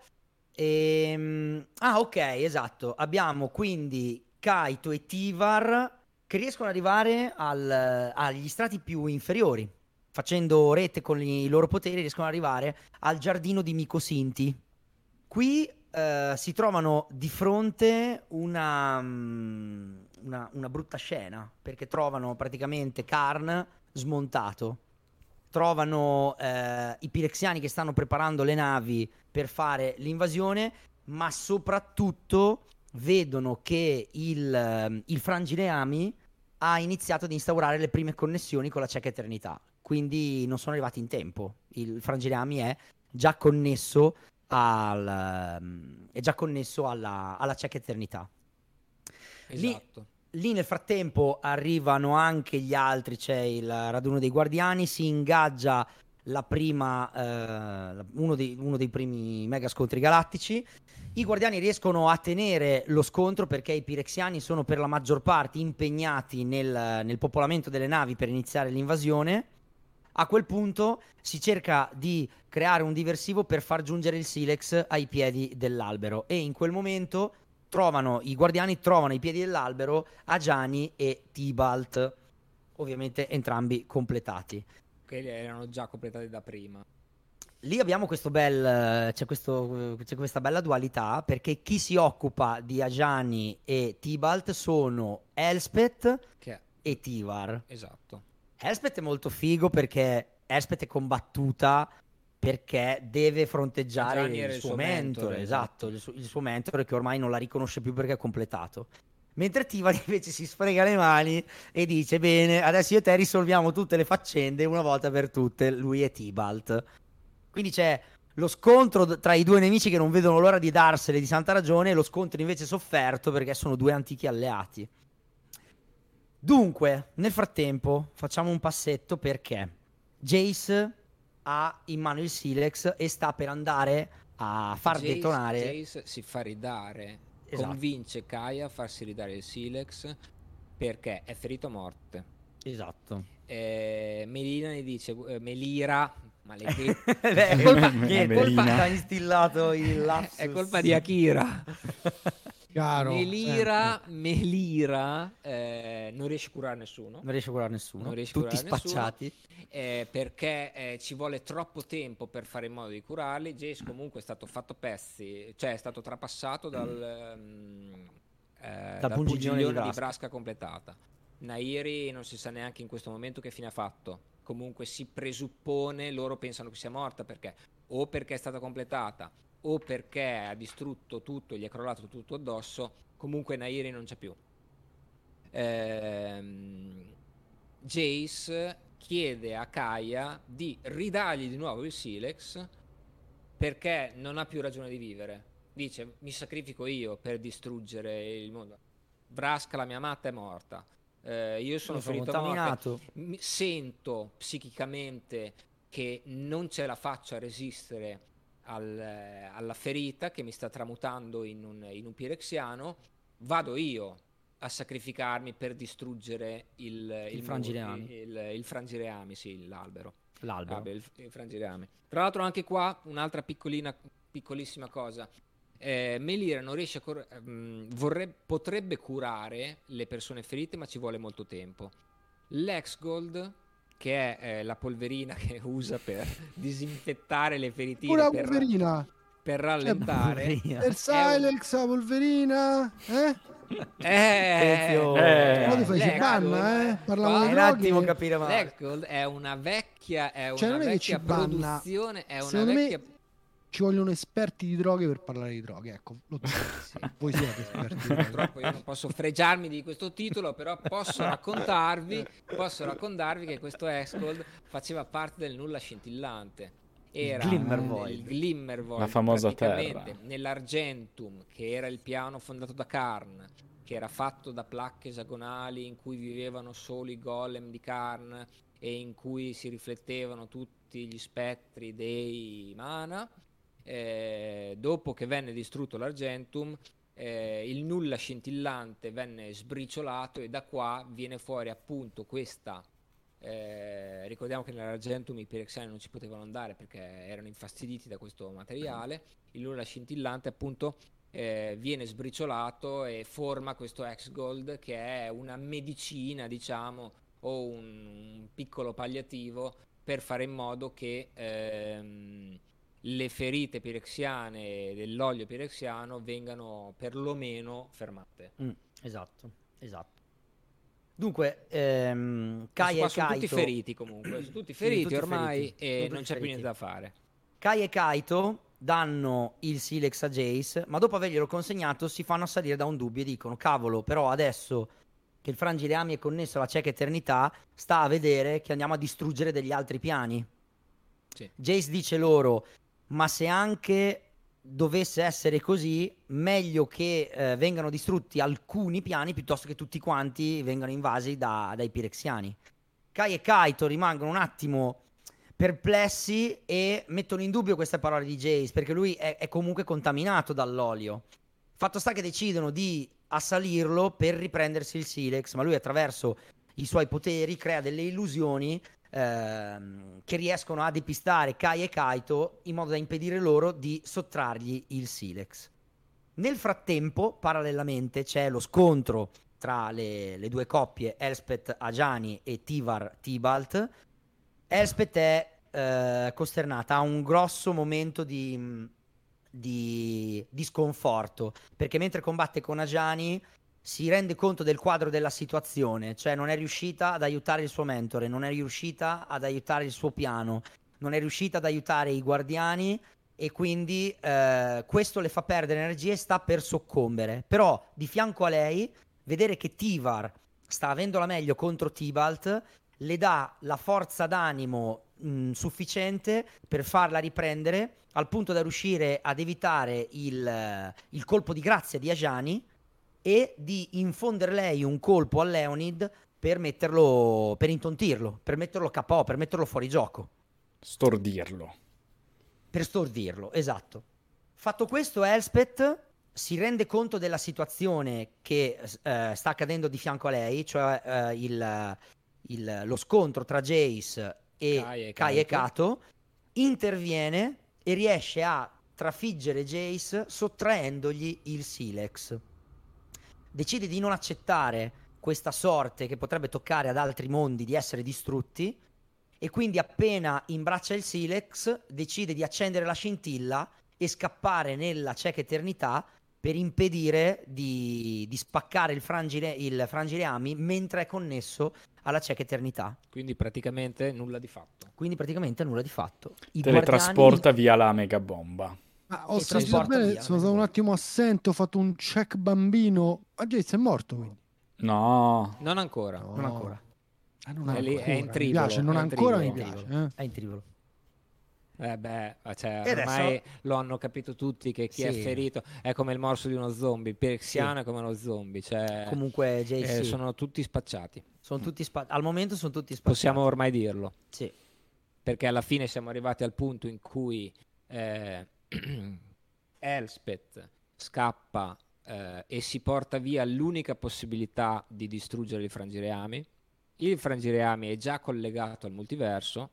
E... Ah, ok, esatto. Abbiamo quindi Kaito e Tivar che riescono ad arrivare al- agli strati più inferiori. Facendo rete con i loro poteri, riescono ad arrivare al giardino di Mikosinti. Qui eh, si trovano di fronte una, mm, una, una brutta scena, perché trovano praticamente Karn smontato. Trovano eh, i pirexiani che stanno preparando le navi per fare l'invasione, ma soprattutto vedono che il, ehm, il Frangineami ha iniziato ad instaurare le prime connessioni con la cieca eternità. Quindi non sono arrivati in tempo. Il Frangineami è già connesso al, ehm, è già connesso alla, alla cieca eternità. Esatto. Lì nel frattempo arrivano anche gli altri, c'è il raduno dei guardiani, si ingaggia la prima, eh, uno, dei, uno dei primi mega scontri galattici. I guardiani riescono a tenere lo scontro perché i pirexiani sono per la maggior parte impegnati nel, nel popolamento delle navi per iniziare l'invasione. A quel punto si cerca di creare un diversivo per far giungere il Silex ai piedi dell'albero e in quel momento trovano i guardiani trovano ai piedi dell'albero Agiani e Tibalt, ovviamente entrambi completati. Che erano già completati da prima. Lì abbiamo questo bel c'è, questo, c'è questa bella dualità perché chi si occupa di Agiani e Tibalt sono Elspeth e Tivar. esatto. Elspeth è molto figo perché Elspeth è combattuta perché deve fronteggiare il, il suo suo mentore, mentore, esatto, esatto. il suo, il suo mentore che ormai non la riconosce più perché è completato. Mentre Tivar invece si sfrega le mani e dice bene, adesso io e te risolviamo tutte le faccende una volta per tutte, lui e Tibalt. Quindi c'è lo scontro tra i due nemici che non vedono l'ora di darsene di santa ragione e lo scontro invece sofferto perché sono due antichi alleati. Dunque, nel frattempo facciamo un passetto perché Jace ha in mano il Silex e sta per andare a far Jace- detonare Jace si fa ridare, Esatto. convince Kaya a farsi ridare il Silex perché è ferito a morte. Esatto. Eh, Melina gli dice, eh, Melira, maledetto, è colpa, che è colpa ha instillato il lapsus. è colpa di Akira. Caro. Melira, Melira eh, non riesce a curare nessuno. Non riesce a curare nessuno. Non riesce a Tutti curare nessuno. spacciati. eh, perché eh, ci vuole troppo tempo per fare in modo di curarli. Jace comunque è stato fatto pezzi, cioè è stato trapassato dal, ehm, eh, dal pungiglione di pungiglione di Vraska. Brasca completata. Nairi non si sa neanche in questo momento che fine ha fatto. Comunque si presuppone, loro pensano che sia morta perché o perché è stata completata o perché ha distrutto tutto, gli è crollato tutto addosso. Comunque Nairi non c'è più. Ehm, Jace chiede a Kaya di ridargli di nuovo il Silex perché non ha più ragione di vivere. Dice: Mi sacrifico io per distruggere il mondo. Vraska, la mia amata, è morta. Eh, io sono sono ferito contaminato. Mi- sento psichicamente che non ce la faccio a resistere al- alla ferita che mi sta tramutando in un, in un pirexiano, vado io a sacrificarmi per distruggere il, il, frangireami. il, il frangireami, sì, l'albero. L'albero. Ah, beh, il, il frangireame. Tra l'altro anche qua un'altra piccolina, piccolissima cosa. Eh, Melira non riesce a cur- ehm, vorrebbe- potrebbe curare le persone ferite, ma ci vuole molto tempo. L'Exgold, che è eh, la polverina che usa per disinfettare le feritine Pure la per, polverina. per rallentare, Polverina. Per Silex, la polverina. Eh? eh, Attenzione. Eh, ci l'Exgold- banna, eh? Di un attimo capire male. L'Exgold è una vecchia, è Cioè, una non è che ci vecchia produzione, è una Secondo me vecchia Ci vogliono esperti di droghe per parlare di droghe. Ecco, lo dico. Voi siete esperti di droghe. Purtroppo io non posso fregiarmi di questo titolo, però posso raccontarvi, posso raccontarvi che questo Exgold faceva parte del nulla scintillante. Era Glimmervoid. il Glimmervoid, La famosa terra. Nell'Argentum, che era il piano fondato da Karn, che era fatto da placche esagonali in cui vivevano solo i golem di Karn e in cui si riflettevano tutti gli spettri dei mana. Eh, dopo che venne distrutto l'Argentum, eh, il nulla scintillante venne sbriciolato e da qua viene fuori appunto questa. eh, ricordiamo che nell'Argentum i Pirexiani non ci potevano andare perché erano infastiditi da questo materiale. Il nulla scintillante appunto eh, viene sbriciolato e forma questo X-Gold che è una medicina, diciamo, o un, un piccolo palliativo per fare in modo che ehm, le ferite pirexiane dell'olio pirexiano vengano perlomeno fermate. Mm, esatto, esatto. Dunque, ehm, Kai e sono tutti Kaito, feriti comunque, sono tutti feriti tutti ormai feriti, e sono non c'è più feriti. niente da fare. Kai e Kaito danno il Silex a Jace, ma dopo averglielo consegnato si fanno assalire da un dubbio e dicono, cavolo, però adesso che il Frangireami è connesso alla cieca eternità, sta a vedere che andiamo a distruggere degli altri piani. Sì. Jace dice loro, ma se anche dovesse essere così, meglio che eh, vengano distrutti alcuni piani piuttosto che tutti quanti vengano invasi da- dai Pirexiani. Kai e Kaito rimangono un attimo perplessi e mettono in dubbio queste parole di Jace perché lui è, è comunque contaminato dall'olio. Fatto sta che decidono di assalirlo per riprendersi il Silex, ma lui attraverso i suoi poteri crea delle illusioni ehm, che riescono a depistare Kai e Kaito in modo da impedire loro di sottrargli il Silex. Nel frattempo, parallelamente, c'è lo scontro tra le, le due coppie Elspeth Ajani e Tivar Tibalt. Elspeth è eh, costernata, ha un grosso momento di, di, di sconforto perché mentre combatte con Ajani si rende conto del quadro della situazione, cioè non è riuscita ad aiutare il suo mentore, non è riuscita ad aiutare il suo piano, non è riuscita ad aiutare i guardiani e quindi eh, questo le fa perdere energie e sta per soccombere. Però di fianco a lei, vedere che Tivar sta avendo la meglio contro Tibalt le dà la forza d'animo mh, sufficiente per farla riprendere al punto da riuscire ad evitare il, eh, il colpo di grazia di Ajani e di infondere lei un colpo a Leonid per metterlo per intontirlo, per metterlo KO, per metterlo fuori gioco, Stordirlo. per stordirlo, esatto. Fatto questo, Elspeth si rende conto della situazione che eh, sta accadendo di fianco a lei, cioè eh, il, il- lo scontro tra Jace e Kai e Kai e. Kato, interviene e riesce a trafiggere Jace sottraendogli il Silex. Decide di non accettare questa sorte che potrebbe toccare ad altri mondi di essere distrutti e quindi appena imbraccia il Silex decide di accendere la scintilla e scappare nella cieca eternità per impedire di, di spaccare il, frangile, il frangireami mentre è connesso alla cieca eternità. Quindi praticamente nulla di fatto. Quindi praticamente nulla di fatto. I Teletrasporta via la mega bomba. Ma ho sentito bene, via, sono stato un attimo assente, ho fatto un check bambino. Ma Jace è morto quindi. No. Non ancora. Non ancora. Ah, non È lì- ancora. è in Mi tribolo, piace, non è ancora mi piace. eh. È in tribolo. Eh beh, cioè, E adesso- ormai lo hanno capito tutti che chi è Sì. ferito è come il morso di uno zombie, il pirexiano è come uno zombie, cioè Comunque, eh, sì, sono tutti spacciati. sono tutti spa- al momento sono tutti spacciati. Possiamo ormai dirlo, Sì. perché alla fine siamo arrivati al punto in cui eh, Elspeth scappa eh, e si porta via l'unica possibilità di distruggere il frangireami. Il frangireami è già collegato al multiverso.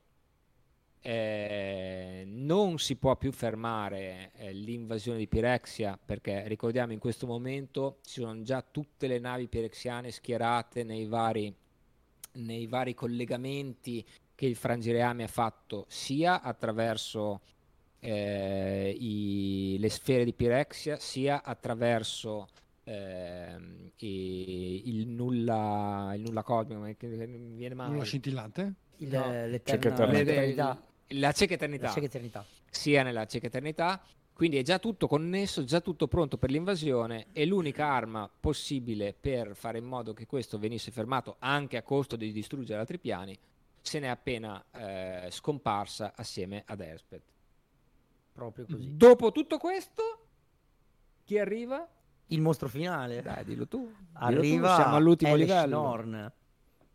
eh, non si può più fermare eh, l'invasione di Pirexia perché ricordiamo in questo momento ci sono già tutte le navi pirexiane schierate nei vari, nei vari collegamenti che il Frangireame ha fatto sia attraverso eh, i- le sfere di Pirexia sia attraverso ehm, i- il nulla il nulla cosmico ma che- che mi viene male Nulla scintillante? Il- No. l'eternità. la cieca eternità La cieca eternità. sia nella cieca eternità quindi è già tutto connesso, già tutto pronto per l'invasione e l'unica arma possibile per fare in modo che questo venisse fermato anche a costo di distruggere altri piani se n'è appena eh, scomparsa assieme ad Elspeth. Proprio così. Dopo tutto questo, chi arriva? Il mostro finale. Dai, dillo tu. dillo tu, Arriva Siamo all'ultimo Elish livello. Norn.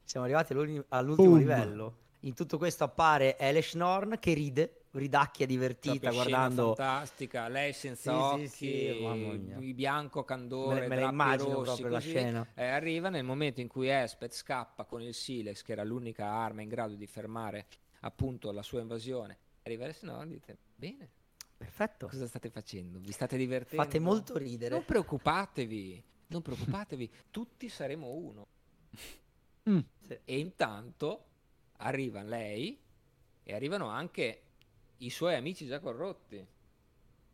Siamo arrivati all'ultimo, Boom. livello. In tutto questo appare Elish Norn che ride, ridacchia divertita guardando fantastica, lei senza Sì, sì, occhi, sì, mia. il bianco candore, Me- me la immagino rossi, proprio la così. scena. Eh, arriva nel momento in cui Espet scappa con il Silex, che era l'unica arma in grado di fermare appunto la sua invasione. Arriva il no, dite, bene, Perfetto. cosa state facendo? Vi state divertendo? Fate molto ridere. Non preoccupatevi, non preoccupatevi, tutti saremo uno. Mm. Sì. E intanto arriva lei e arrivano anche i suoi amici già corrotti.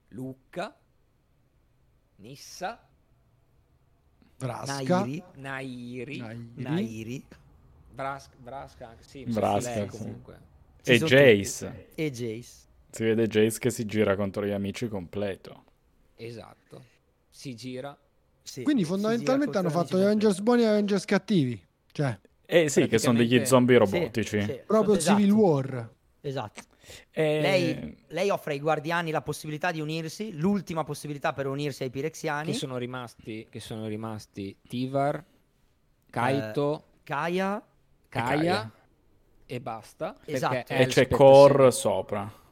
Lucca, Nissa, Vrasca. Nairi, Nairi, Nairi. Nairi Bras- Brasca, sì, Brasca, lei sì. E Jace. e Jace. Si vede Jace che si gira contro gli amici completo. Esatto. Si gira. Sì, Quindi fondamentalmente gira hanno fatto gli Avengers buoni e gli Avengers cattivi. Cioè, Eh sì, che sono degli zombie Sì, robotici. sì, proprio esatto, Civil War. Esatto. E- Lei, lei offre ai guardiani la possibilità di unirsi, l'ultima possibilità per unirsi ai pirexiani. Che sono rimasti, che sono rimasti Tivar, Kaito, Kaya, Kaya, Kaya. e basta. Esatto. E c'è Core sopra.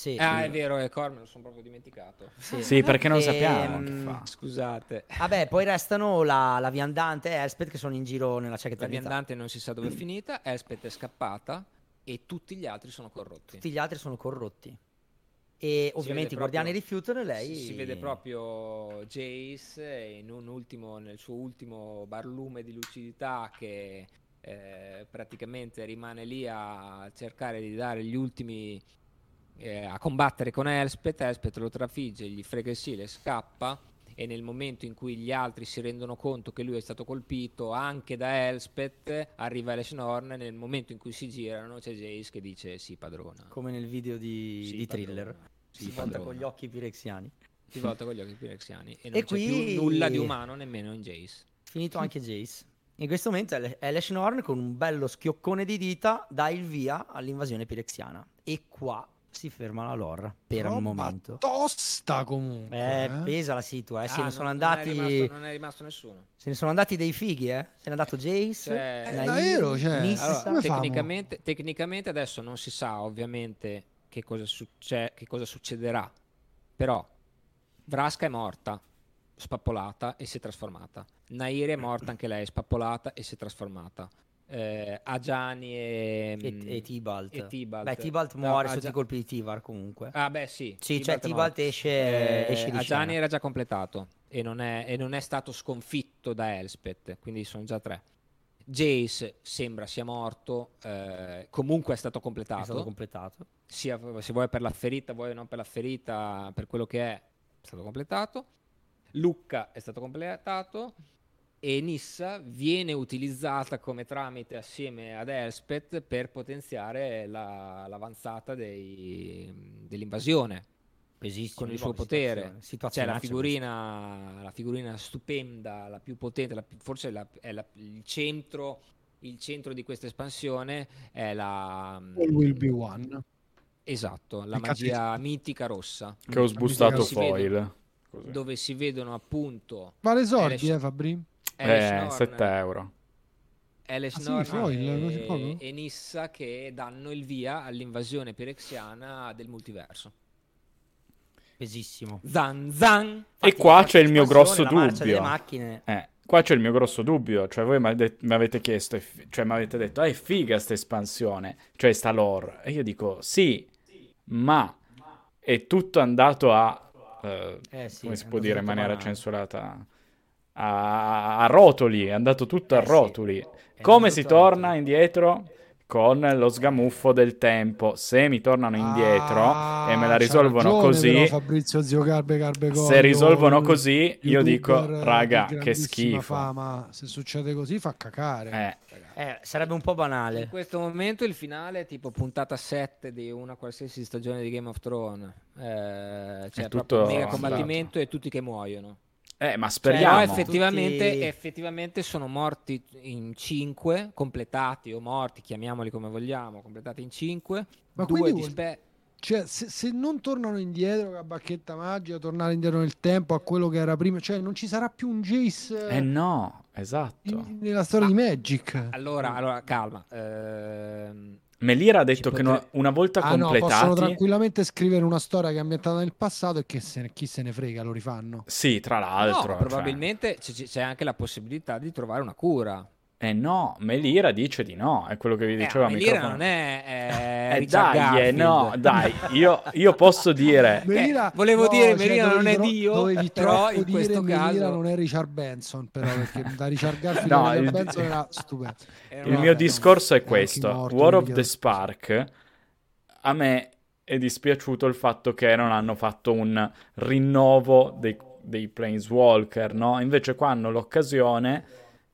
Sì, Ah, è vero, è Core, me lo sono proprio dimenticato. sì. Sì, perché non Ehm, sappiamo che fa. Scusate. Vabbè, poi restano la, la viandante e Elspeth che sono in giro nella cieca La viandante non si sa dove è finita, Elspeth è scappata e tutti gli altri sono corrotti. Tutti gli altri sono corrotti. E ovviamente i guardiani rifiutano e lei... Si, si vede proprio Jace in un ultimo, nel suo ultimo barlume di lucidità che eh, praticamente rimane lì a cercare di dare gli ultimi eh, a combattere con Elspeth. Elspeth lo trafigge, gli frega il sile, scappa. E nel momento in cui gli altri si rendono conto che lui è stato colpito anche da Elspeth, arriva Eleshnorn. E nel momento in cui si girano, c'è Jace che dice: Sì, padrona. Come nel video di, Sì, di thriller. Sì, si volta con gli occhi pirexiani. Si volta con gli occhi pirexiani e non E c'è qui- più nulla di umano nemmeno in Jace. Finito anche Jace. In questo momento El- Elesh Norn con un bello schioccone di dita dà il via all'invasione pirexiana. E qua si ferma la lore per un Roba momento. Tosta comunque. Eh, eh. pesa la situa, eh. Se Ah, ne sono non- andati. Non è, rimasto, non è rimasto nessuno. Se ne sono andati dei fighi, eh. Se n'è andato Jace. Cioè- Eh, Nair, davvero, cioè, Nissa. allora? Tecnicamente, tecnicamente adesso non si sa ovviamente che cosa, succe- che cosa succederà. Però Vrasca è morta, spappolata e si è trasformata. Nairi è morta anche lei, spappolata e si è trasformata. Eh, Agiani e, E, e Tibalt. e Tibalt. Beh, Tibalt No, muore Agia- sotto i colpi di Tivar comunque. Ah, beh, sì. Sì, cioè è Tibalt morto. esce, Eh, esce di scena. era già completato e non, è, e non è stato sconfitto da Elspeth, quindi sono già tre. Jace sembra sia morto, eh, comunque è stato È completato, stato completato. sia se vuoi per la ferita, vuoi non per la ferita, per quello che è, è stato completato. Lucca è stato completato e Nissa viene utilizzata come tramite assieme ad Elspeth per potenziare la- l'avanzata dei- dell'invasione Pesissimo. con il suo potere. situazione- C'è situazionaccia la figurina, la figurina stupenda, la più potente, la più- forse la- è la- il, centro, il centro di questa espansione è la, All will be one. Esatto, la Il magia mitica rossa, Che ho sbustato foil. Così. dove si vedono appunto Vale soldi, Alice- eh, Fabri? Eh, Norn- 7 euro. Alice Ah, sì, Norn foil, così poco? e, e Nissa che danno il via all'invasione pirexiana del multiverso. Pesissimo. Zan zan! E Infatti, qua infatti, c'è il mio grosso dubbio. Eh, qua c'è il mio grosso dubbio. Cioè, voi mi avete chiesto, cioè, mi avete detto, ah, è figa sta espansione, cioè sta lore. E io dico, sì, ma è tutto andato a, eh, Eh sì, come si può dire in maniera banale. censurata, a, a rotoli, è andato tutto a Eh sì. rotoli. È Come si torna indietro? Con lo sgamuffo del tempo. Se mi tornano indietro e me la Ah, risolvono così, Fabrizio Zio Garbe Garbe se Coglio, risolvono così, io dico, di raga, che schifo. Fama. Se succede così fa cacare. Eh, Eh, sarebbe un po' In banale. questo momento il finale è tipo puntata 7 di una qualsiasi stagione di Game of Thrones. Eh, c'è È tutto mega combattimento e tutti che muoiono. Eh, ma Però speriamo. effettivamente, Tutti- effettivamente sono morti in 5, completati o morti, chiamiamoli come vogliamo, completati in 5. Ma due quindi di vuol- spe- Cioè, se, se non tornano indietro con la bacchetta magica, tornare indietro nel tempo a quello che era prima, cioè non ci sarà più un Jace Eh no, esatto. in- nella storia di Magic. Allora, allora calma. ehm, Melira ha detto che potre- no- una volta Ah no, possono completati... tranquillamente scrivere una storia che è ambientata nel passato e che se ne- chi se ne frega, lo rifanno. sì, tra no, l'altro. ma cioè- probabilmente c'è anche la possibilità di trovare una cura. Eh no, Melira dice di no, è quello che vi Eh, dicevo a Melira microfono. non è eh, Eh, Richard dai, eh, Garfield. no, dai, io, io posso dire... Melira- volevo dire, Melira non è Dio, dovevi però in dire questo Melira caso- non è Richard Benson, però perché da Richard Garfield No, il- Benson era stupendo. Era Il una- mio no, discorso è questo. morto, War of the Spark, a me è dispiaciuto il fatto che non hanno fatto un rinnovo dei, dei Planeswalker, no? Invece qua hanno l'occasione,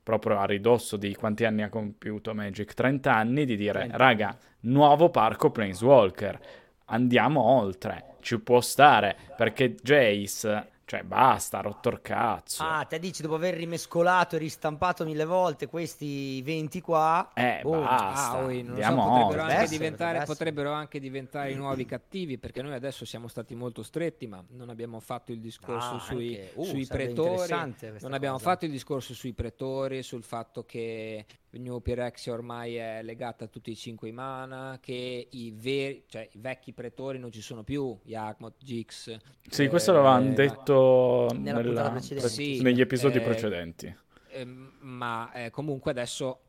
proprio a ridosso di quanti anni ha compiuto Magic, 30 anni, di dire, 30. raga, nuovo parco Planeswalker, andiamo oltre, ci può stare, perché Jace, cioè basta, ha rotto il cazzo. Ah, te dici dopo aver rimescolato e ristampato mille volte questi 20 qua. Eh, boh, basta. Ah, oi, non lo so, Andiamo potrebbero, anche essere, diventare, potrebbero anche diventare i nuovi cattivi perché noi adesso siamo stati molto stretti ma non abbiamo fatto il discorso Ah, sui, anche- uh, sui pretori non abbiamo cosa. fatto il discorso sui pretori sul fatto che New Pyrexia ormai è legata a tutti i cinque mana che i, veri, cioè, i vecchi pretori non ci sono più Yakmot, Jix Sì, eh, questo l'avevano ma- detto Nella nella- puntata precedente. Sì, negli episodi eh, precedenti. Ehm, ma eh, comunque adesso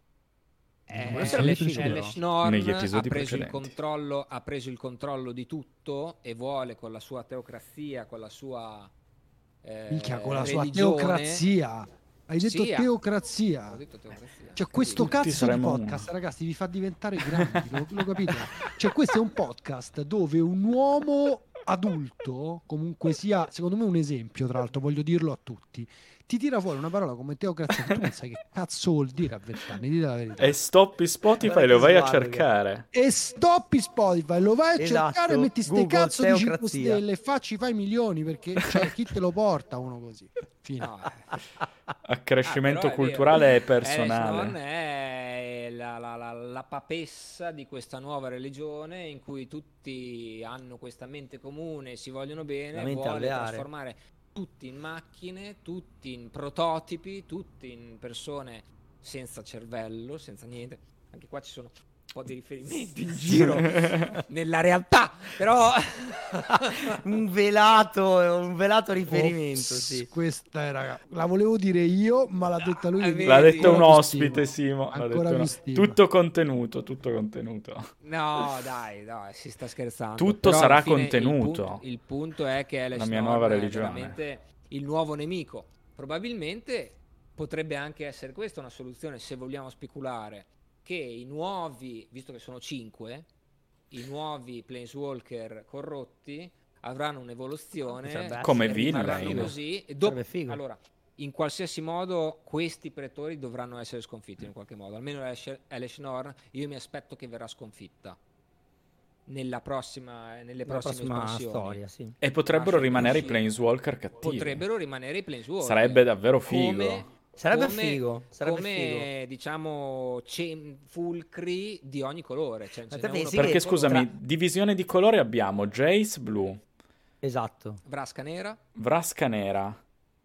eh, Elish-. Norn Negli episodi ha preso, il precedenti. controllo, ha preso il controllo di tutto e vuole con la sua teocrazia, con la sua eh, Minchia, con la sua teocrazia. Hai detto Sì, ha- teocrazia. Ho detto teocrazia. Cioè, questo Tutti cazzo di podcast, ragazzi, vi fa diventare grandi, lo, lo capite? Cioè, questo è un podcast dove un uomo adulto, comunque sia, secondo me un esempio, tra l'altro, voglio dirlo a tutti, ti tira fuori una parola come teocrazia che tu non sai che cazzo vuol dire a vent'anni, dite la verità. E stoppi Spotify e lo vai a cercare. E stoppi Spotify, lo vai a Esatto, cercare, metti ste Google cazzo di 5 teocrazia. stelle e facci fai milioni perché cioè, chi te lo porta uno così? Fine. No, eh. Accrescimento Ah, culturale e personale. Norn è la, la- la- la papessa di questa nuova religione in cui tutti hanno questa mente comune, si vogliono bene, alveare. trasformare tutti in macchine, tutti in prototipi, tutti in persone senza cervello, senza niente. Anche qua ci sono po' di riferimenti in giro nella realtà, però un velato, un velato riferimento, Ops, sì. Questa era la volevo dire io, ma l'ha detta lui. Ah, quindi L'ha vedi? detto un ospite. Simo. stima. Tutto contenuto, tutto contenuto. No, dai, dai, si sta scherzando. Tutto Però sarà fine contenuto. Il punto, il punto è che Alex La mia nuova è religione. il nuovo nemico. Probabilmente potrebbe anche essere questa una soluzione se vogliamo speculare che i nuovi, visto che sono cinque, i nuovi Planeswalker corrotti avranno un'evoluzione. Come villain. così e dopo- allora in qualsiasi modo questi pretori dovranno essere sconfitti in qualche modo almeno Norn io mi aspetto che verrà sconfitta nella prossima nelle La prossime prossima espansioni storia, sì. E potrebbero rimanere i. Planeswalker cattivi. potrebbero rimanere i Planeswalker Sarebbe davvero figo. come, Sarebbe come, figo, sarebbe come diciamo ce- fulcri di ogni colore. Cioè, ce che- Perché scusami, tra- divisione di colori abbiamo Jace blu, Esatto. Vrasca nera, Vrasca nera,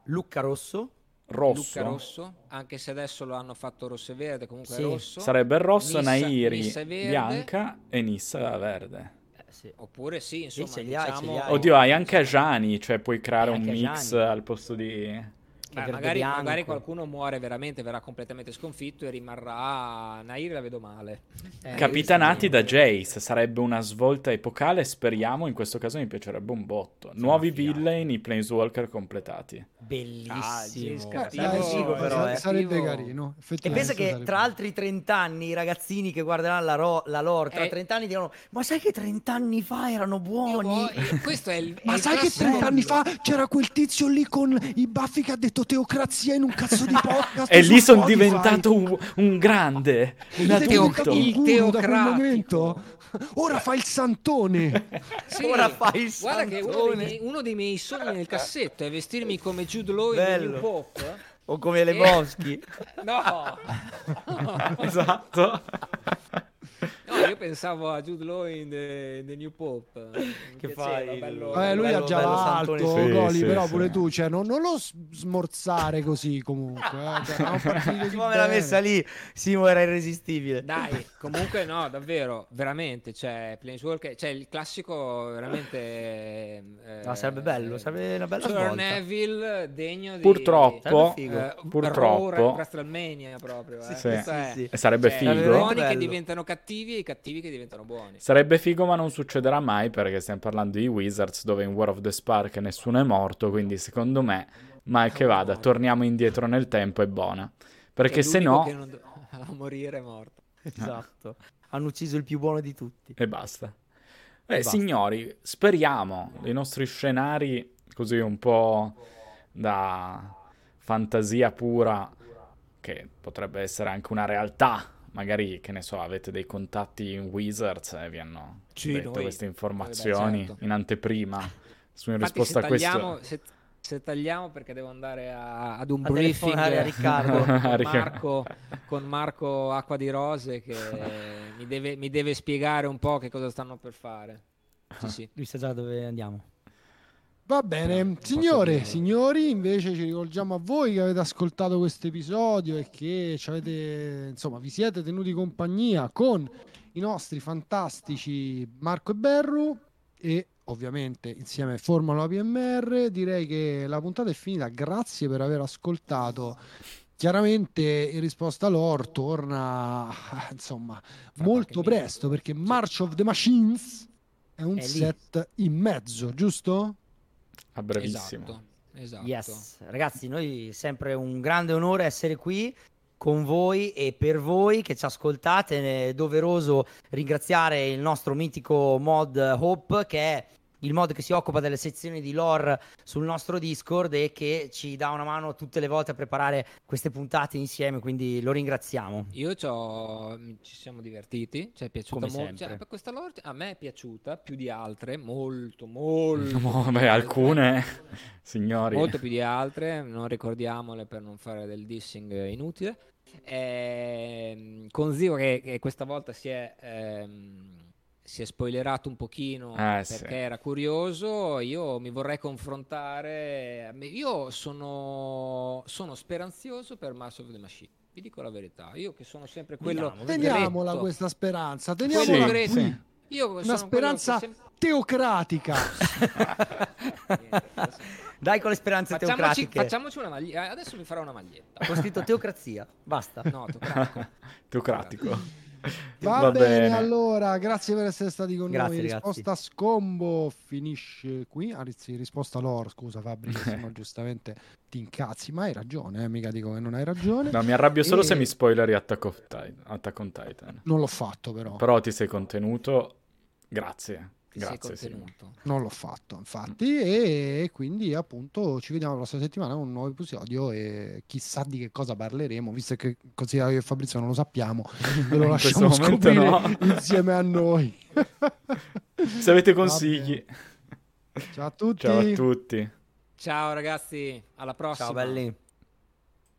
Lucca rosso. rosso. Lucca rosso, anche se adesso lo hanno fatto rosso e verde, comunque Sì. è rosso. Sarebbe il rosso, Nissa- Nairi Nissa bianca e Nissa verde. Eh, sì. Oppure sì, insomma, ce li hai, ce diciamo- li hai. Oddio, hai anche Ajani, cioè puoi creare un mix Ajani. al posto di... Che Beh, magari, magari qualcuno muore veramente, verrà completamente sconfitto e rimarrà. Nairi la vedo male. Eh, Capitanati io da sì. Jace, sarebbe una svolta epocale, speriamo, in questo caso mi piacerebbe un botto. Nuovi una figata. villain, i Planeswalker completati. Bellissimo. Ah, Eh, sì, figo, però, eh. sarebbe carino. E pensa che sarebbe- tra altri 30 anni i ragazzini che guarderanno la, ro- la lore tra Eh. 30 anni dicono Ma sai che 30 anni fa erano Io buoni? voglio- questo è il. è Ma il sai che prossimo- 30 anni fa c'era quel tizio lì con i baffi che ha detto teocrazia in un cazzo di podcast? E lì sono diventato un, un grande, diventato adulto. un Il teocratico. momento? Ora fa il santone. Sì, Ora fai il Guarda che uno dei, santone. miei, uno dei miei sogni nel cassetto è vestirmi come Jude Law in. New Pop. O come le Boschi. No, Esatto. No, io pensavo a Jude Law in The, the New Pop. Che fai bello- Eh, lui bello- ha già bello alto. Sì, Goli, sì, però sì. pure tu, cioè, non, non lo smorzare così comunque. Eh, cioè, Simo me l'ha messa lì, Simo era irresistibile. Dai, comunque no, davvero, veramente, cioè, Planeswalker, cioè il classico veramente... eh, No, sarebbe bello, sarebbe una bella Sir. Neville degno di... Purtroppo, Sarebbe figo. eh, purtroppo- Raw WrestleMania proprio. eh. Sì, sì. E sarebbe cioè, figo. I buoni che diventano cattivi i cattivi che diventano buoni. Sarebbe figo, ma non succederà mai perché stiamo parlando di Wizards, dove in War of the Spark nessuno è morto. Quindi, secondo me, mal che vada, torniamo indietro nel tempo, è buona. Perché se no, che non do- a morire è morto. Esatto. Hanno ucciso il più buono di tutti. e basta. Eh, E basta. signori, speriamo i nostri scenari, così un po' da fantasia pura, che potrebbe essere anche una realtà. Magari, che ne so, avete dei contatti in Wizards e vi hanno Sì, detto noi. queste Eh, informazioni beh, certo. in anteprima. Su in Infatti, risposta se a questo... tagliamo, se, se tagliamo perché devo andare a- ad un A briefing a Riccardo. con, A Riccardo. Marco, con Marco Acqua di Rose che mi deve, mi deve spiegare un po' che cosa stanno per fare. Sì, sì. Lui sa già dove andiamo. Va bene, posso signore, signori, invece ci rivolgiamo a voi che avete ascoltato questo episodio e che ci avete, insomma, vi siete tenuti compagnia con i nostri fantastici Marco e Berru e ovviamente insieme Formula PMR. Direi che la puntata è finita, grazie per aver ascoltato. Chiaramente in risposta all'Or torna, insomma, molto presto perché March of the Machines è un È set in mezzo, giusto? A brevissimo. Esatto. esatto. Yes, ragazzi, noi è sempre un grande onore essere qui con voi e per voi che ci ascoltate. È doveroso ringraziare il nostro mitico mod Hope che è il mod che si occupa delle sezioni di lore sul nostro Discord e che ci dà una mano tutte le volte a preparare queste puntate insieme, quindi lo ringraziamo. Io ci siamo divertiti, ci è piaciuta molto. Cioè, questa lore a me è piaciuta più di altre, molto, molto. No, beh, alcune, signori. Molto più di altre, non ricordiamole per non fare del dissing inutile. Ehm, con Zio che, che questa volta si è, ehm, si è spoilerato un pochino Eh, perché sì. era curioso, io mi vorrei confrontare. Io sono, sono speranzioso per Mass of the Machine, vi dico la verità. Io che sono sempre quello... Vediamo, Teniamola gretto, questa speranza, teniamola Sì, sì. Io Una speranza che sem- teocratica. Dai con le speranze Facciamoci, teocratiche. facciamoci una maglietta. Adesso mi farò una maglietta. Ho scritto teocrazia, basta. No, teocratico. Teocratico. Va, bene, allora, grazie per essere stati con Grazie, noi. ragazzi. Risposta scombo finisce qui. Anzi, risposta loro, scusa Fabri, giustamente ti incazzi, ma hai ragione, eh, mica dico che non hai ragione. No, mi arrabbio solo E- se mi spoileri Attack, of Titan, Attack on Titan. Non l'ho fatto però. Però ti sei contenuto. Grazie. Grazie, sì. Non l'ho fatto, infatti, e quindi appunto ci vediamo la prossima settimana con un nuovo episodio e chissà di che cosa parleremo, visto che considerato che Fabrizio non lo sappiamo, ve lo lasciamo scoprire no. insieme a noi. Se avete consigli. Ciao a tutti. Ciao a tutti. Ciao ragazzi, alla prossima. Ciao belli.